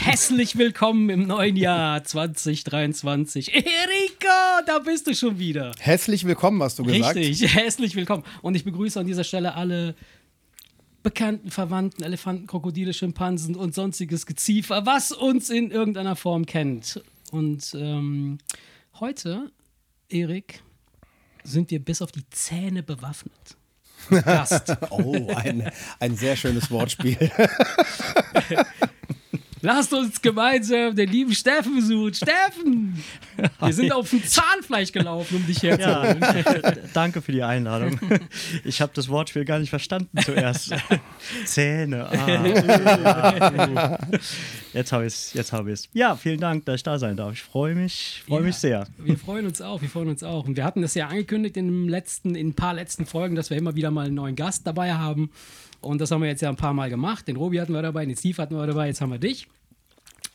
herzlich willkommen im neuen Jahr 2023. Erika, da bist du schon wieder. Herzlich willkommen, hast du gesagt. Richtig, herzlich willkommen. Und ich begrüße an dieser Stelle alle bekannten Verwandten, Elefanten, Krokodile, Schimpansen und sonstiges Geziefer, was uns in irgendeiner Form kennt. Und ähm, heute, Erik, sind wir bis auf die Zähne bewaffnet. Gast. oh, ein, ein sehr schönes Wortspiel. Lasst uns gemeinsam den lieben Steffen besuchen. Steffen! Wir sind auf dem Zahnfleisch gelaufen, um dich herzuholen. Ja, danke für die Einladung. Ich habe das Wortspiel gar nicht verstanden zuerst. Zähne. Ah, jetzt habe ich es. Jetzt habe ich Ja, vielen Dank, dass ich da sein darf. Ich freue mich, freue ja, mich sehr. Wir freuen uns auch. Wir freuen uns auch. Und wir hatten das ja angekündigt in, dem letzten, in ein paar letzten Folgen, dass wir immer wieder mal einen neuen Gast dabei haben. Und das haben wir jetzt ja ein paar Mal gemacht. Den Robi hatten wir dabei, den Steve hatten wir dabei, jetzt haben wir dich.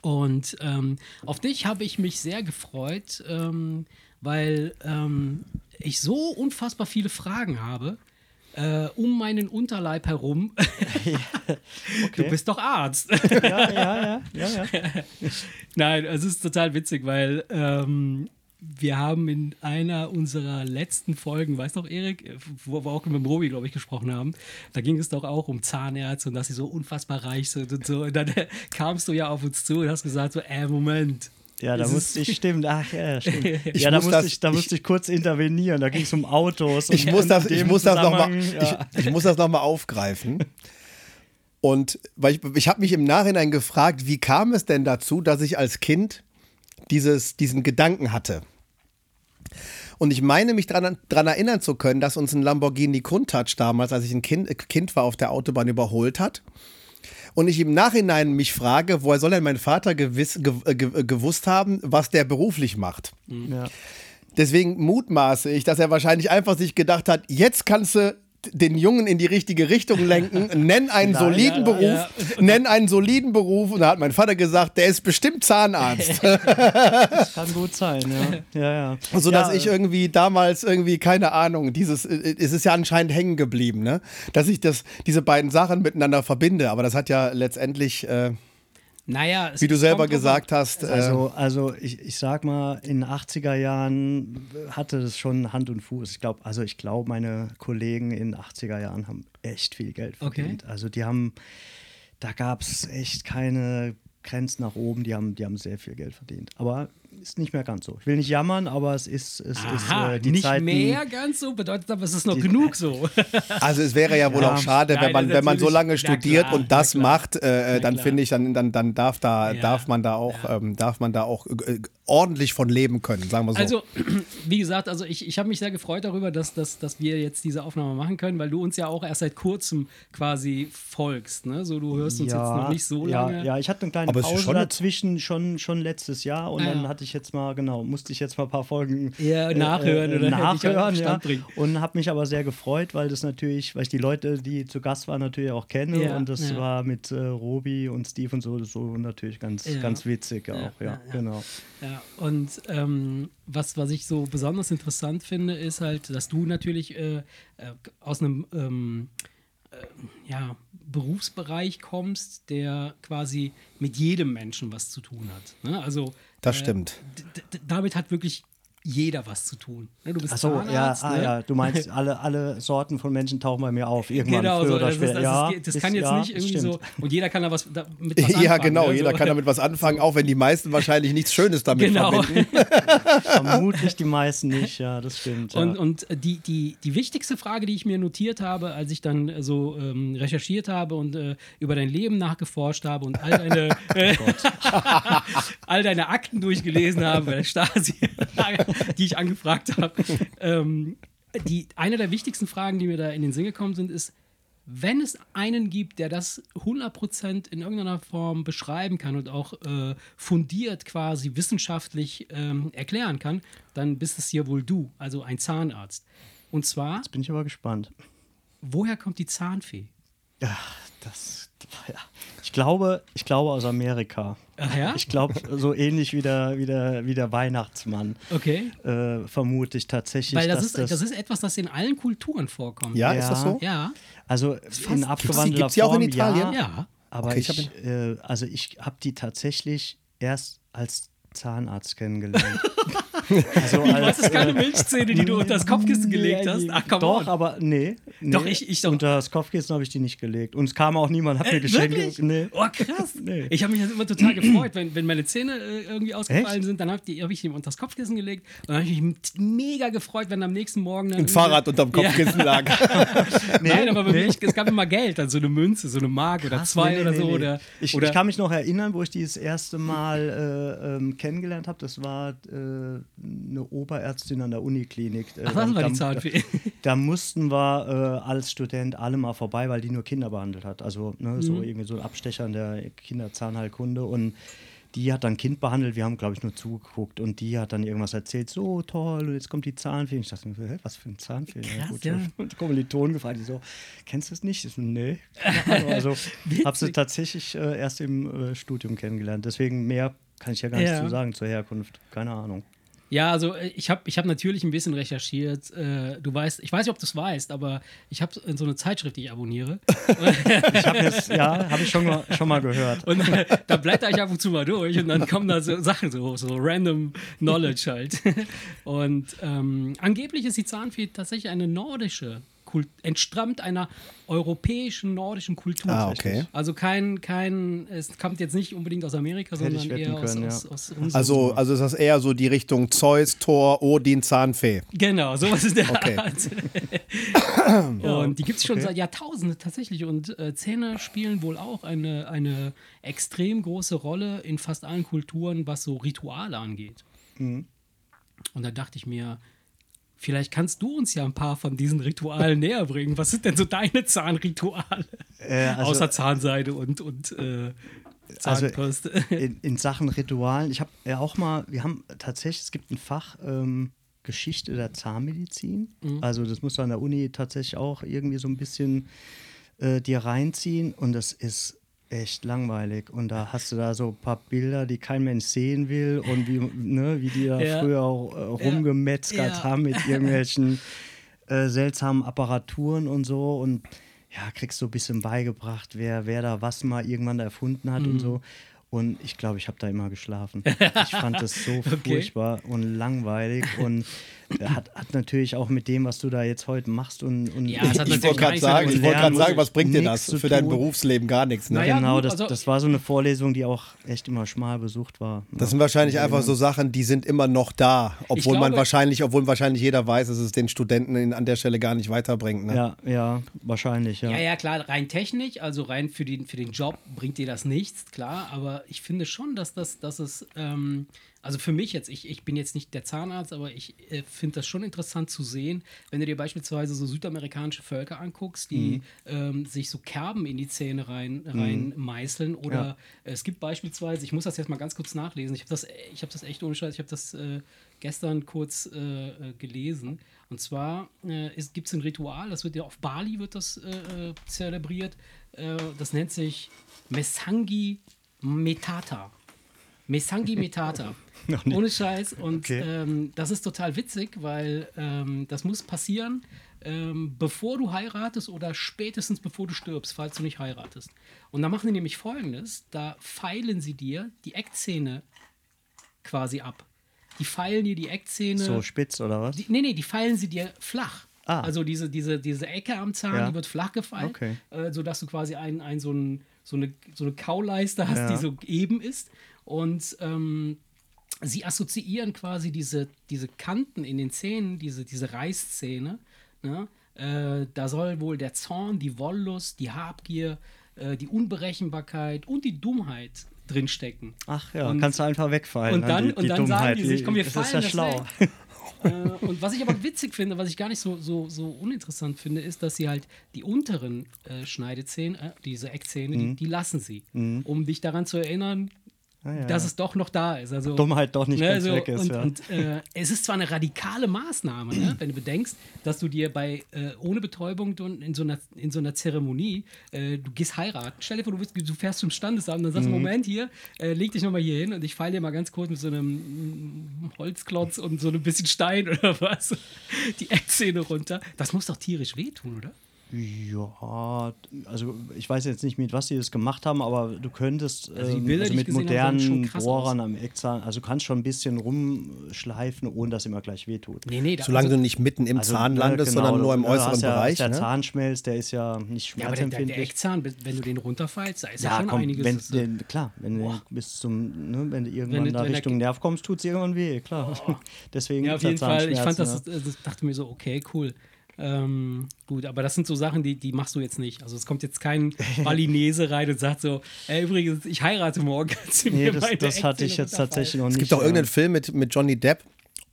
Und ähm, auf dich habe ich mich sehr gefreut, ähm, weil ähm, ich so unfassbar viele Fragen habe. Äh, um meinen Unterleib herum. okay. Du bist doch Arzt. ja, ja, ja, ja, ja. Nein, es ist total witzig, weil ähm, wir haben in einer unserer letzten Folgen, weißt du noch, Erik, wo wir auch mit dem Robi, glaube ich, gesprochen haben, da ging es doch auch um Zahnärzte und dass sie so unfassbar reich sind und so. Und dann äh, kamst du ja auf uns zu und hast gesagt so, äh, Moment. Ja, da musste ich, stimmt, ach ja, stimmt. Ich ja, da musste, das, ich, da musste ich, ich kurz intervenieren, da ging es um Autos. Ich muss das, ich muss das nochmal ja. ich, ich muss das noch aufgreifen. Und weil ich, ich habe mich im Nachhinein gefragt, wie kam es denn dazu, dass ich als Kind dieses, diesen Gedanken hatte? Und ich meine mich daran erinnern zu können, dass uns ein Lamborghini Countach damals, als ich ein kind, kind war, auf der Autobahn überholt hat. Und ich im Nachhinein mich frage, woher soll denn mein Vater gewiss, ge, ge, gewusst haben, was der beruflich macht? Ja. Deswegen mutmaße ich, dass er wahrscheinlich einfach sich gedacht hat, jetzt kannst du den Jungen in die richtige Richtung lenken, nenn einen Na, soliden ja, Beruf, ja. nenn einen soliden Beruf. Und da hat mein Vater gesagt, der ist bestimmt Zahnarzt. das kann gut sein, ja. ja, ja. So dass ich irgendwie damals irgendwie, keine Ahnung, dieses, es ist ja anscheinend hängen geblieben, ne? Dass ich das, diese beiden Sachen miteinander verbinde. Aber das hat ja letztendlich. Äh, naja, wie du selber gesagt hast. Äh, also, also ich, ich sag mal, in den 80er Jahren hatte es schon Hand und Fuß. Ich glaube, also ich glaube, meine Kollegen in den 80er Jahren haben echt viel Geld verdient. Okay. Also die haben, da gab es echt keine Grenzen nach oben, die haben, die haben sehr viel Geld verdient. Aber ist nicht mehr ganz so. Ich will nicht jammern, aber es ist, es Aha, ist äh, die nicht Zeiten, mehr ganz so, bedeutet aber, es ist noch die, genug so. Also es wäre ja wohl ja. auch schade, wenn man, wenn man so lange studiert klar, und das macht, äh, dann finde ich, dann, dann, dann darf da, ja. darf man da auch, ja. ähm, darf man da auch äh, ordentlich von leben können, sagen wir so. Also, wie gesagt, also ich, ich habe mich sehr gefreut darüber, dass, dass, dass wir jetzt diese Aufnahme machen können, weil du uns ja auch erst seit kurzem quasi folgst. Ne? So, du hörst uns jetzt noch nicht so lange. Ja, ich hatte eine kleine Pause schon dazwischen schon, schon letztes Jahr und dann hatte ich jetzt mal, genau, musste ich jetzt mal ein paar Folgen ja, nachhören äh, oder nachhören. Ja, und habe mich aber sehr gefreut, weil das natürlich, weil ich die Leute, die zu Gast waren, natürlich auch kenne. Ja, und das ja. war mit äh, Robi und Steve und so, so natürlich ganz, ganz witzig auch, ja, genau. Ja, und ähm, was, was ich so besonders interessant finde, ist halt, dass du natürlich äh, äh aus einem ähm, äh, ja, Berufsbereich kommst, der quasi mit jedem Menschen was zu tun hat. Ne? Also das äh, stimmt. damit hat wirklich jeder was zu tun. Ne, du bist Ach so, Zahnarzt, ja, ah, ne? ah, ja, du meinst, alle, alle Sorten von Menschen tauchen bei mir auf. Irgendwann genau, früher so, oder später. Das, ja, das, das kann jetzt ja, nicht irgendwie so. Und jeder kann da was da, mit was anfangen. Ja, genau, ne? jeder kann damit was anfangen, auch wenn die meisten wahrscheinlich nichts Schönes damit genau. verbinden. Vermutlich die meisten nicht, ja, das stimmt. Und, und die, die, die wichtigste Frage, die ich mir notiert habe, als ich dann so ähm, recherchiert habe und äh, über dein Leben nachgeforscht habe und all deine, äh, all deine Akten durchgelesen habe bei der Stasi, die ich angefragt habe. Ähm, die, eine der wichtigsten Fragen, die mir da in den Sinn gekommen sind, ist, wenn es einen gibt, der das 100% in irgendeiner Form beschreiben kann und auch äh, fundiert quasi wissenschaftlich ähm, erklären kann, dann bist es hier wohl du, also ein Zahnarzt. Und zwar. Jetzt bin ich aber gespannt. Woher kommt die Zahnfee? Ach, das. Ja. Ich glaube, ich glaube aus Amerika. Ach ja? Ich glaube, so ähnlich wie der, wie der, wie der Weihnachtsmann. Okay. Äh, vermute ich tatsächlich. Weil das ist, das, das, ist etwas, das in allen Kulturen vorkommt. Ja, ja. ist das so? Ja. Also in abgewandelter Form. Gibt es ja auch in Italien? Ja. Aber Okay, ich, ich hab äh, also ich habe die tatsächlich erst als Zahnarzt kennengelernt. also Du hast es keine Milchzähne, die du unter das Kopfkissen gelegt Nee, hast. Ach komm Doch, on. aber nee, nee. Doch, ich- ich doch. Unter das Kopfkissen habe ich die nicht gelegt. Und es kam auch niemand, hat mir geschenkt. Äh, Wirklich? Nee. Oh, krass. Nee. Ich habe mich jetzt immer total gefreut, wenn, wenn meine Zähne äh, irgendwie ausgefallen Echt? sind, dann habe hab ich die unter das Kopfkissen gelegt und dann habe ich mich mega gefreut, wenn am nächsten Morgen Ein Fahrrad unterm Kopfkissen lag. Nein, aber nee. mir, es gab immer Geld, dann so eine Münze, so eine Mark oder Krass, zwei nee, oder nee, so. nee. Oder, ich, oder ich kann mich noch erinnern, wo ich die das erste Mal äh, ähm, kennengelernt habe. Das war äh, eine Oberärztin an der Uniklinik. Äh, Ach, das war da, die Zahnfee. Da, da mussten wir äh, als Student alle mal vorbei, weil die nur Kinder behandelt hat. Also ne, Mhm. so irgendwie so ein Abstecher in der Kinderzahnheilkunde und die hat dann ein Kind behandelt, wir haben, glaube ich, nur zugeguckt und die hat dann irgendwas erzählt, so toll, und jetzt kommt die Zahnfee. Ich dachte mir, was für ein Zahnfee? Krass, ja. Und Kommilitonen gefragt, die so, kennst du es nicht? Ich so, nee. Also habe sie tatsächlich äh, erst im äh, Studium kennengelernt. Deswegen mehr kann ich ja gar nicht Ja. zu sagen zur Herkunft. Keine Ahnung. Ja, also äh, ich habe ich hab natürlich ein bisschen recherchiert. Äh, du weißt, ich weiß nicht, ob du es weißt, aber ich habe so eine Zeitschrift, die ich abonniere. Ich habe jetzt, ja, habe ich schon mal, schon mal gehört. Und äh, da blätter ich ab und zu mal durch und dann kommen da so Sachen so hoch, so random Knowledge halt. Und ähm, angeblich ist die Zahnfee tatsächlich eine nordische Kult, entstammt einer europäischen nordischen Kultur. Ah, okay. Also kein, kein, es kommt jetzt nicht unbedingt aus Amerika, Hätte sondern eher aus, können, aus, ja. aus unserem Also, also ist das eher so die Richtung Zeus, Thor, Odin, Zahnfee. Genau, sowas ist der Okay. Art. und die gibt es schon okay. seit Jahrtausenden tatsächlich. Und äh, Zähne spielen wohl auch eine, eine extrem große Rolle in fast allen Kulturen, was so Rituale angeht. Mhm. Und da dachte ich mir, vielleicht kannst du uns ja ein paar von diesen Ritualen näher bringen. Was sind denn so deine Zahnrituale? Äh, also- Außer Zahnseide und, und äh, Also, Zahnbürste. in, in Sachen Ritualen, ich habe ja auch mal, wir haben tatsächlich, es gibt ein Fach ähm, Geschichte der Zahnmedizin. Also das musst du an der Uni tatsächlich auch irgendwie so ein bisschen äh, dir reinziehen und das ist echt langweilig. Und da hast du da so ein paar Bilder, die kein Mensch sehen will und wie, ne, wie die da Ja. früher auch äh, rumgemetzgert Ja. haben mit irgendwelchen äh, seltsamen Apparaturen und so und ja, kriegst so ein bisschen beigebracht, wer, wer da was mal irgendwann erfunden hat Mhm. und so. Und ich glaube, ich habe da immer geschlafen. Ich fand das so furchtbar und langweilig und hat, hat natürlich auch mit dem, was du da jetzt heute machst und, und Ja, Ich wollte gerade sagen, ich wollte gerade sagen, was bringt dir das für dein. Berufsleben? Gar nichts. Ne? Naja, genau, das, also- das war so eine Vorlesung, die auch echt immer schmal besucht war. Das sind wahrscheinlich einfach so Sachen, die sind immer noch da, obwohl man glaube- wahrscheinlich, obwohl wahrscheinlich jeder weiß, dass es den Studenten in, an der Stelle gar nicht weiterbringt. Ne? Ja, ja, wahrscheinlich, ja. Ja, ja, klar, rein technisch, also rein für den, für den Job bringt dir das nichts, klar, aber ich finde schon, dass das, dass es, ähm, also für mich jetzt, ich, ich bin jetzt nicht der Zahnarzt, aber ich äh, finde das schon interessant zu sehen, wenn du dir beispielsweise so südamerikanische Völker anguckst, die ähm, sich so Kerben in die Zähne rein, rein meißeln oder Ja. es gibt beispielsweise, ich muss das jetzt mal ganz kurz nachlesen, ich habe das, ich habe das echt ohne Scheiß, ich habe das äh, gestern kurz äh, äh, gelesen. Und zwar äh, gibt es ein Ritual, das wird ja auf Bali wird das äh, äh, zelebriert. Das nennt sich Mesangi Metata. Mesangi Metata. Ohne Scheiß. Und Okay. ähm, das ist total witzig, weil ähm, das muss passieren, ähm, bevor du heiratest oder spätestens bevor du stirbst, falls du nicht heiratest. Und da machen die nämlich folgendes: Da feilen sie dir die Eckzähne quasi ab. Die feilen dir die Eckzähne. So spitz oder was? Die, nee, nee, die feilen sie dir flach. Ah. Also diese, diese, diese Ecke am Zahn, Ja. die wird flach gefeilt, Okay. äh, sodass du quasi ein, ein, so, ein, so, eine, so eine Kauleiste hast, Ja. die so eben ist. Und ähm, sie assoziieren quasi diese, diese Kanten in den Zähnen, diese, diese Reißzähne. Ne? Äh, da soll wohl der Zorn, die Wollust, die Habgier, äh, die Unberechenbarkeit und die Dummheit drinstecken. Ach ja, Und- kannst du einfach wegfallen. und ne, dann- die, und die dann Dummheit. sagen die sich, komm, wir das fallen ist ja das schlau. äh, und was ich aber witzig finde, was ich gar nicht so, so, so uninteressant finde, ist, dass sie halt die unteren äh, Schneidezähne, äh, diese Eckzähne, die, die lassen sie, um dich daran zu erinnern, ja. dass es doch noch da ist. Also, Dummheit doch nicht ne, ganz so, weg ist. Und, ja. und äh, es ist zwar eine radikale Maßnahme, ne, wenn du bedenkst, dass du dir bei äh, ohne Betäubung in so einer, in so einer Zeremonie, äh, du gehst heiraten. Stell dir vor, du, bist, du fährst zum Standesamt, dann Mhm. sagst du, Moment hier, äh, leg dich nochmal hier hin und ich feile dir mal ganz kurz mit so einem mm, Holzklotz und so ein bisschen Stein oder was die Eckzähne runter. Das muss doch tierisch wehtun, oder? Ja, also ich weiß jetzt nicht, mit was sie das gemacht haben, aber du könntest Also ähm, Bilder, also die ich mit modernen Bohrern am Eckzahn, also du kannst schon ein bisschen rumschleifen, ohne dass immer gleich wehtut. Nee, nee, da, Solange also, du nicht mitten im Also, Zahn landest, genau, sondern nur im du- du äußeren ja, Bereich. Der Ne? Zahnschmelz, der ist ja nicht ja, aber der, schmerzempfindlich. Eckzahn, wenn du den runterfallst, da ist ja, Ja, schon komm, einiges. wenn, äh, den, klar, wenn du bis zum, ne, wenn du irgendwann Wenn- da wenn Richtung Nerv kommst, tut es irgendwann weh, klar. Deswegen Ja, auf jeden Fall. Ich fand das, das dachte mir so, okay, cool. Ähm, gut, aber das sind so Sachen, die, die machst du jetzt nicht. Also es kommt jetzt kein Balinese rein und sagt so, ey, übrigens, ich heirate morgen. Nee, mir das, das hatte ich jetzt tatsächlich noch Es nicht. gibt auch ja. irgendeinen Film mit, mit Johnny Depp,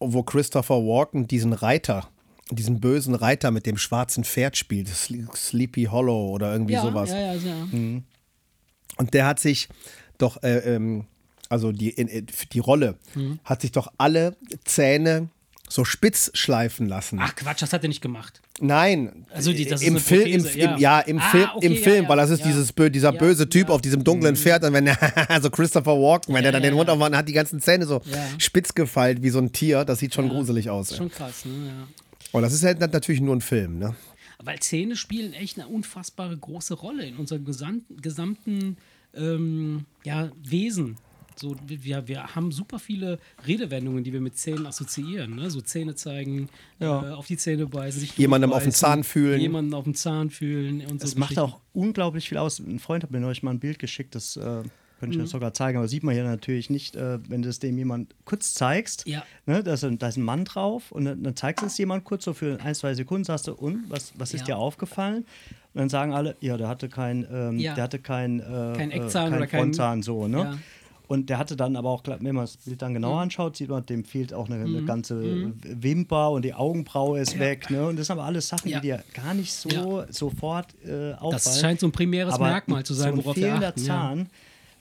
wo Christopher Walken diesen Reiter, diesen bösen Reiter mit dem schwarzen Pferd spielt. Sle- Sleepy Hollow oder irgendwie ja, sowas. Ja, ja, ja. Und der hat sich doch, äh, ähm, also die, in, in, die Rolle, Mhm. hat sich doch alle Zähne so spitz schleifen lassen. Ach Quatsch, das hat er nicht gemacht. Nein, Also die- das ist im eine Film, im, ja. ja, im, Ah, Film, okay, im Film, ja, weil das ist ja. dieses dieser böse Typ. Mhm. auf diesem dunklen Pferd und wenn er, also Christopher Walken, wenn er dann den Mund ja. aufmacht, hat die ganzen Zähne so spitz gefeilt wie so ein Tier, das sieht schon gruselig aus. Ist schon krass, ne? Ja. Und das ist halt natürlich nur ein Film, ne? Weil Zähne spielen echt eine unfassbare große Rolle in unserem gesamten, gesamten ähm, ja, Wesen. So, wir, wir haben super viele Redewendungen, die wir mit Zähnen assoziieren. Ne? So Zähne zeigen, Ja. äh, auf die Zähne beißen, sich Jemandem auf den Zahn fühlen. Jemanden auf den Zahn fühlen und so. Es macht auch unglaublich viel aus. Ein Freund hat mir neulich mal ein Bild geschickt, das äh, könnte ich Mhm. euch sogar zeigen, aber sieht man hier natürlich nicht, äh, wenn du es dem jemand kurz zeigst. Ja. Ne, da, ist ein, da ist ein Mann drauf und dann, dann zeigst du es jemand kurz so für ein, zwei Sekunden, sagst du, und was, was ist Ja. dir aufgefallen? Und dann sagen alle, ja, der hatte kein, ähm, Ja. der hatte kein, äh, Kein äh, Eckzahn kein oder kein- Frontzahn, so, ne? Ja. Und der hatte dann aber auch, wenn man das Bild dann genauer Mhm. anschaut, sieht man, dem fehlt auch eine, eine ganze Wimper und die Augenbraue ist weg. Ne? Und das sind aber alles Sachen, Ja. die dir gar nicht so sofort äh, auffallen. Das scheint so ein primäres Aber Merkmal zu sein, so ein worauf wir fehlender achten. Ja. Zahn,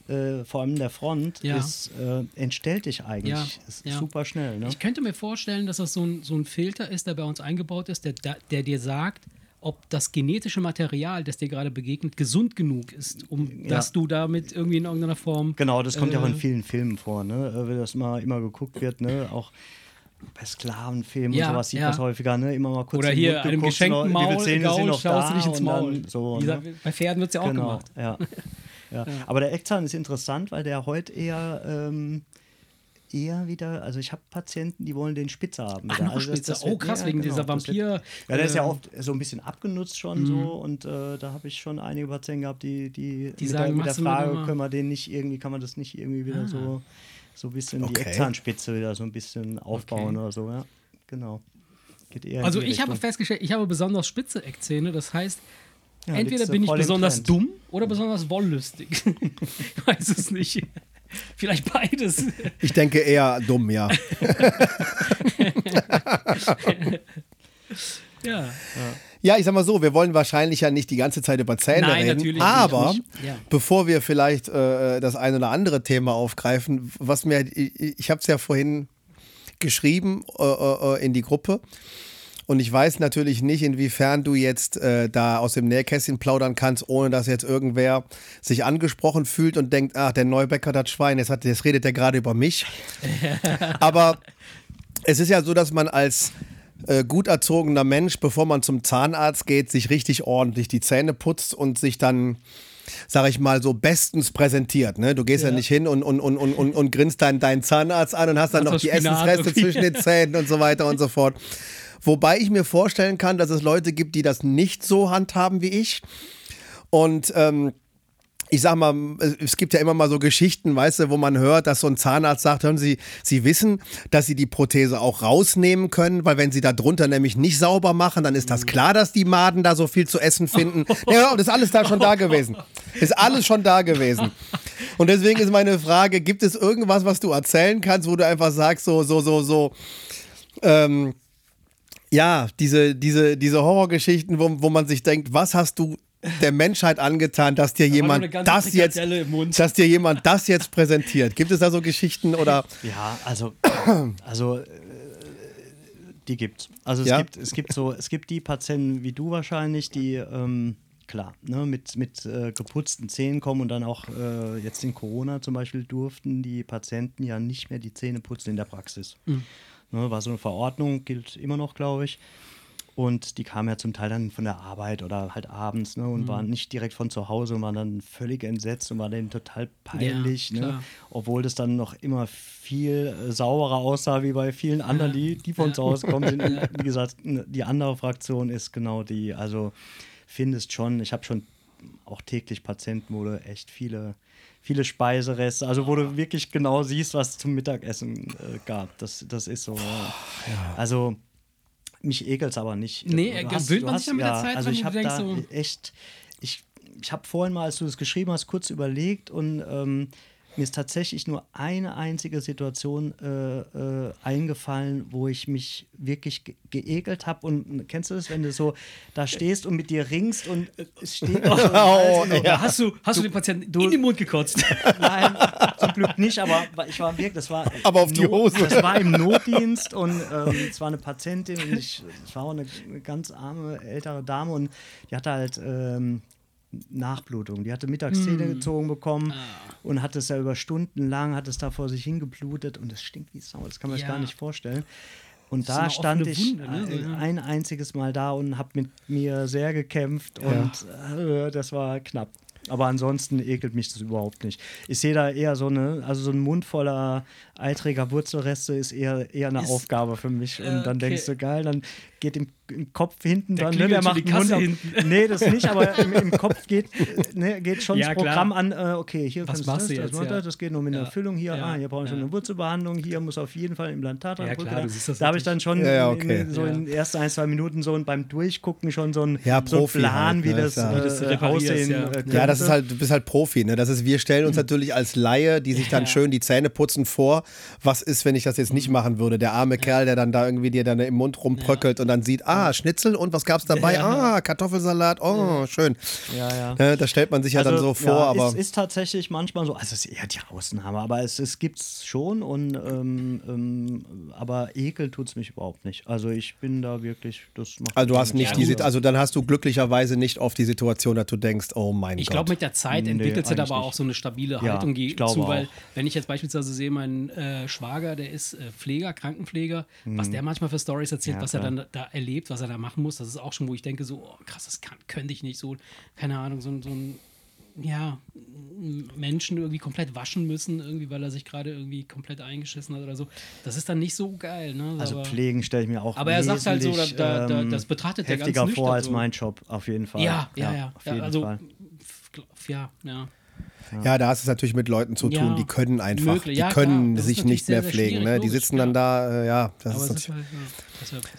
äh, vor allem der Front, Ja. ist, äh, entstellt dich eigentlich Ja, ist ja. super schnell. Ne? Ich könnte mir vorstellen, dass das so ein, so ein Filter ist, der bei uns eingebaut ist, der, der dir sagt, ob das genetische Material, das dir gerade begegnet, gesund genug ist, um Ja. dass du damit irgendwie in irgendeiner Form. Genau, das kommt ja auch in Äh, vielen Filmen vor, ne? Äh, Wenn das mal immer geguckt wird, ne? Auch bei Sklavenfilmen Ja, und sowas sieht ja. man es häufiger, ne? Immer mal kurz Oder hier Mund einem geschenkten Maul, Zähne sind Gaul, noch schaust du da dich ins Maul. So, ne? Bei Pferden wird es ja auch genau, gemacht. ja. ja. Aber der Eckzahn ist interessant, weil der heute eher ähm, eher wieder, also ich habe Patienten, die wollen den spitzer haben. Ach, noch also das- spitzer. das Oh, krass, wegen genau, dieser das wird- Vampir- Ja, der ist ja äh, Mhm. oft so ein bisschen abgenutzt schon so und äh, da habe ich schon einige Patienten gehabt, die, die, Die mit, sagen, der, mit der Frage, können wir den nicht irgendwie, kann man das nicht irgendwie wieder so, so ein bisschen die Okay. Eckzahnspitze wieder so ein bisschen aufbauen Okay. oder so, ja. Genau. Geht eher in Also die ich habe festgestellt, ich habe besonders spitze Eckzähne. Das heißt, Ja, entweder bin ich besonders dumm oder besonders wollüstig. ich weiß es nicht. Vielleicht beides. Ich denke eher dumm, ja. ja. Ja, ich sag mal so, wir wollen wahrscheinlich ja nicht die ganze Zeit über Zähne Nein, reden, aber. Ja. bevor wir vielleicht äh, das eine oder andere Thema aufgreifen, was mir, ich, ich habe es ja vorhin geschrieben äh, äh, in die Gruppe und ich weiß natürlich nicht, inwiefern du jetzt äh, da aus dem Nähkästchen plaudern kannst, ohne dass jetzt irgendwer sich angesprochen fühlt und denkt, ach, der Neubäcker, das Schwein, jetzt, hat, jetzt redet der gerade über mich. aber es ist ja so, dass man als äh, gut erzogener Mensch, bevor man zum Zahnarzt geht, sich richtig ordentlich die Zähne putzt und sich dann, sag ich mal, so bestens präsentiert. Ne? Du gehst ja, Ja. nicht hin und, und, und, und, und, und grinst deinen, deinen Zahnarzt an und hast dann Hast noch die Spinat Essensreste zwischen den Zähnen und so weiter und so fort. Wobei ich mir vorstellen kann, dass es Leute gibt, die das nicht so handhaben wie ich. Und ähm, ich sag mal, es gibt ja immer mal so Geschichten, weißt du, wo man hört, dass so ein Zahnarzt sagt, hören Sie, Sie wissen, dass Sie die Prothese auch rausnehmen können, weil wenn Sie da drunter nämlich nicht sauber machen, dann ist das klar, dass die Maden da so viel zu essen finden. Ja, das ist alles da schon da gewesen. Ist alles schon da gewesen. Und deswegen ist meine Frage, gibt es irgendwas, was du erzählen kannst, wo du einfach sagst, so, so, so, so, ähm, ja, diese, diese, diese Horrorgeschichten, wo, wo man sich denkt, was hast du der Menschheit angetan, dass dir nur jemand das jetzt, dass dir jemand das jetzt präsentiert? Gibt es da so Geschichten oder? Ja, also, also äh, die gibt's. Also es Ja? gibt, es gibt so, es gibt die Patienten wie du wahrscheinlich, die ähm, klar, ne, mit, mit äh, geputzten Zähnen kommen und dann auch äh, jetzt in Corona zum Beispiel durften die Patienten ja nicht mehr die Zähne putzen in der Praxis. Ne, war so eine Verordnung, gilt immer noch, glaube ich. Und die kamen ja zum Teil dann von der Arbeit oder halt abends ne, und mhm. waren nicht direkt von zu Hause und waren dann völlig entsetzt und waren denen total peinlich. Ja, ne? Obwohl das dann noch immer viel äh, sauberer aussah wie bei vielen anderen, die, die von zu Hause kommen sind. Wie gesagt, die andere Fraktion ist genau die. Also findest schon, ich habe schon auch täglich Patienten, wo du echt viele viele Speisereste, also wo du wirklich genau siehst, was zum Mittagessen äh, gab. Das, das ist so. Ja. Also mich ekelt es aber nicht. Nee, gewöhnt man sich ja mit der Zeit, also ich habe da so echt, ich, ich habe vorhin mal, als du das geschrieben hast, kurz überlegt und ähm, mir ist tatsächlich nur eine einzige Situation äh, äh, eingefallen, wo ich mich wirklich ge geekelt habe. Und kennst du das, wenn du so da stehst und mit dir ringst und es steht oh, oh, ja. Hast du, hast du, du den Patienten du, in den Mund gekotzt? Nein, zum Glück nicht, aber ich war wirklich, das war. Aber auf die Hose. Das war im Notdienst und ähm, es war eine Patientin und ich, es war auch eine, eine, ganz arme ältere Dame und die hatte halt. Ähm, Nachblutung. Die hatte Mittagszähne mm. gezogen bekommen ah. und hat es ja über Stunden lang, hat es da vor sich hingeblutet und es stinkt wie Sau. Das kann man ja. sich gar nicht vorstellen. Und da stand ich Wunde, ne? ein einziges Mal da und habe mit mir sehr gekämpft ja. und äh, das war knapp. Aber ansonsten ekelt mich das überhaupt nicht. Ich sehe da eher so eine, also so ein Mund voller eitriger Wurzelreste ist eher, eher eine ist, Aufgabe für mich. Und äh, dann denkst du, geil, dann geht im, im Kopf hinten der dann, ne, der macht die Kasse hinten. Nee, das nicht, aber im, im Kopf geht, ne, geht schon ja, das Programm klar. an, äh, okay, hier Was machst das, du jetzt, das, ja. das geht nur mit ja. einer Füllung hier, ah, hier brauchen wir schon eine Wurzelbehandlung, hier muss auf jeden Fall ein Implantat ja, klar, da, da habe ich dann schon okay. in, so in den ersten ein, zwei Minuten so beim Durchgucken schon so einen so Plan, halt, wie, ne, das, wie das äh, aussehen äh, ja. das ist halt, du bist halt Profi, ne? Das ist, wir stellen uns natürlich als Laie, die sich dann schön die Zähne putzen vor, was ist, wenn ich das jetzt nicht machen würde? Der arme Kerl, der dann da irgendwie dir dann im Mund rumbröckelt und dann sieht, ah, Schnitzel und was gab's dabei? Ah, Kartoffelsalat, oh, schön. Ja, ja. Ne, das stellt man sich ja also, dann so vor, ja, aber. Es ist tatsächlich manchmal so, also es ist eher die Ausnahme, aber es, es gibt's schon und ähm, ähm, aber Ekel tut's mich überhaupt nicht. Also ich bin da wirklich, das macht Also du hast nicht die, also dann hast du glücklicherweise nicht oft die Situation, dass du denkst, oh mein ich Gott. Ich glaube, mit der Zeit entwickelt sich aber auch so eine stabile Haltung ja, zu, weil wenn ich jetzt beispielsweise sehe, mein äh, Schwager, der ist äh, Pfleger, Krankenpfleger, mhm. was der manchmal für Stories erzählt, ja, was klar. er dann da erlebt, was er da machen muss, das ist auch schon, wo ich denke, so, oh, krass, das kann, könnte ich nicht so, keine Ahnung, so, so ein ja, Menschen irgendwie komplett waschen müssen, irgendwie, weil er sich gerade irgendwie komplett eingeschissen hat oder so. Das ist dann nicht so geil. Ne? Also aber, Pflegen stelle ich mir auch Aber er sagt halt so, da, da, das betrachtet er ganz nüchtern vor als so. mein Job, auf jeden Fall. Ja, ja, ja. ja, ja also, Fall. ja, ja. Ja, da hast du es natürlich mit Leuten zu tun, ja, die können einfach, möglich. die können sich nicht mehr sehr, pflegen. Ne? Die sitzen dann da, äh, ja. Das aber ist, ist halt,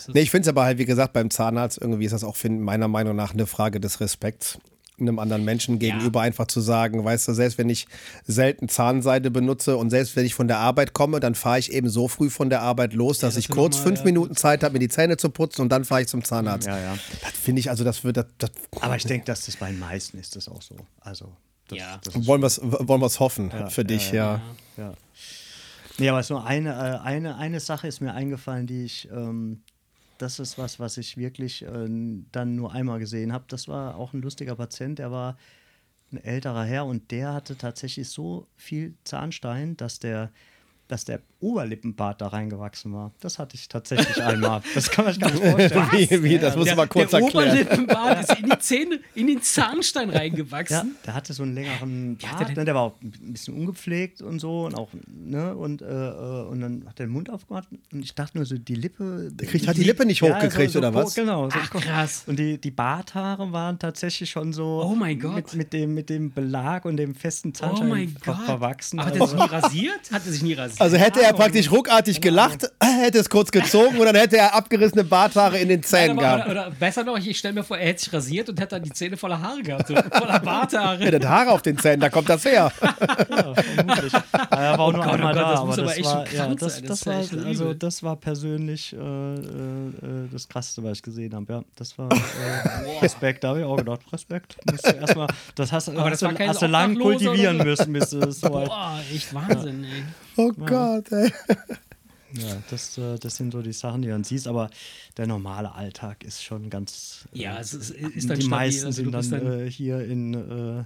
ja. nee, ich finde es aber halt, wie gesagt, beim Zahnarzt irgendwie ist das auch meiner Meinung nach eine Frage des Respekts einem anderen Menschen gegenüber ja. einfach zu sagen, weißt du, selbst wenn ich selten Zahnseide benutze und selbst wenn ich von der Arbeit komme, dann fahre ich eben so früh von der Arbeit los, dass ja, das ich kurz mal, fünf ja, Minuten Zeit habe, mir die Zähne zu putzen und dann fahre ich zum Zahnarzt. Ja, ja. Das finde ich, also das wird. Das, das Aber ich denke, dass das bei den meisten ist das auch so. Also das, ja. Das wollen wir es wollen hoffen ja, für dich, ja. Ja. ja. Nee, aber so eine, äh, eine, eine Sache ist mir eingefallen, die ich, ähm, das ist was, was ich wirklich äh, dann nur einmal gesehen habe. Das war auch ein lustiger Patient, der war ein älterer Herr und der hatte tatsächlich so viel Zahnstein, dass der dass der Oberlippenbart da reingewachsen war. Das hatte ich tatsächlich einmal. Das kann man sich gar nicht vorstellen. wie, wie, das muss man mal kurz der erklären. Der Oberlippenbart ist in die Zähne, in den Zahnstein reingewachsen. Ja, der hatte so einen längeren Bart, ja, der, der, war auch ein bisschen ungepflegt und so und auch, ne, und, äh, äh und dann hat er den Mund aufgemacht und ich dachte nur so, die Lippe. Der kriegt, hat die Lippe nicht hochgekriegt ja, so, so, oder was? Genau. So Ach, krass. Und die, die Barthaare waren tatsächlich schon so oh mein Gott. Mit, mit, dem, mit dem Belag und dem festen Zahnstein oh mein Gott. verwachsen. Aber hat er sich nie rasiert? Hat er sich nie rasiert? Also hätte er praktisch ruckartig gelacht, hätte es kurz gezogen und dann hätte er abgerissene Barthaare in den Zähnen gehabt. Oder, oder, besser noch, ich stelle mir vor, er hätte sich rasiert und hätte dann die Zähne voller Haare gehabt, so, voller Barthaare. Er hat Haare auf den Zähnen, da kommt das her. ja, vermutlich. Er war auch oh nur Gott, einmal oh Gott, da, das aber, aber das war, ja, das, das, war, also das war persönlich äh, äh, das Krasseste, was ich gesehen habe. Ja, das war äh, Respekt, da habe ich auch gedacht, Respekt. Erstmal, das hast, aber hast, das du, hast du lang kultivieren müssen, bis du das so Boah, echt Wahnsinn, ey. Oh ja. Gott, ey. Ja, das, äh, das sind so die Sachen, die man sieht, aber der normale Alltag ist schon ganz. Äh, ja, es ist, ist dann Die stabil. meisten also sind dann, dann äh, hier in äh,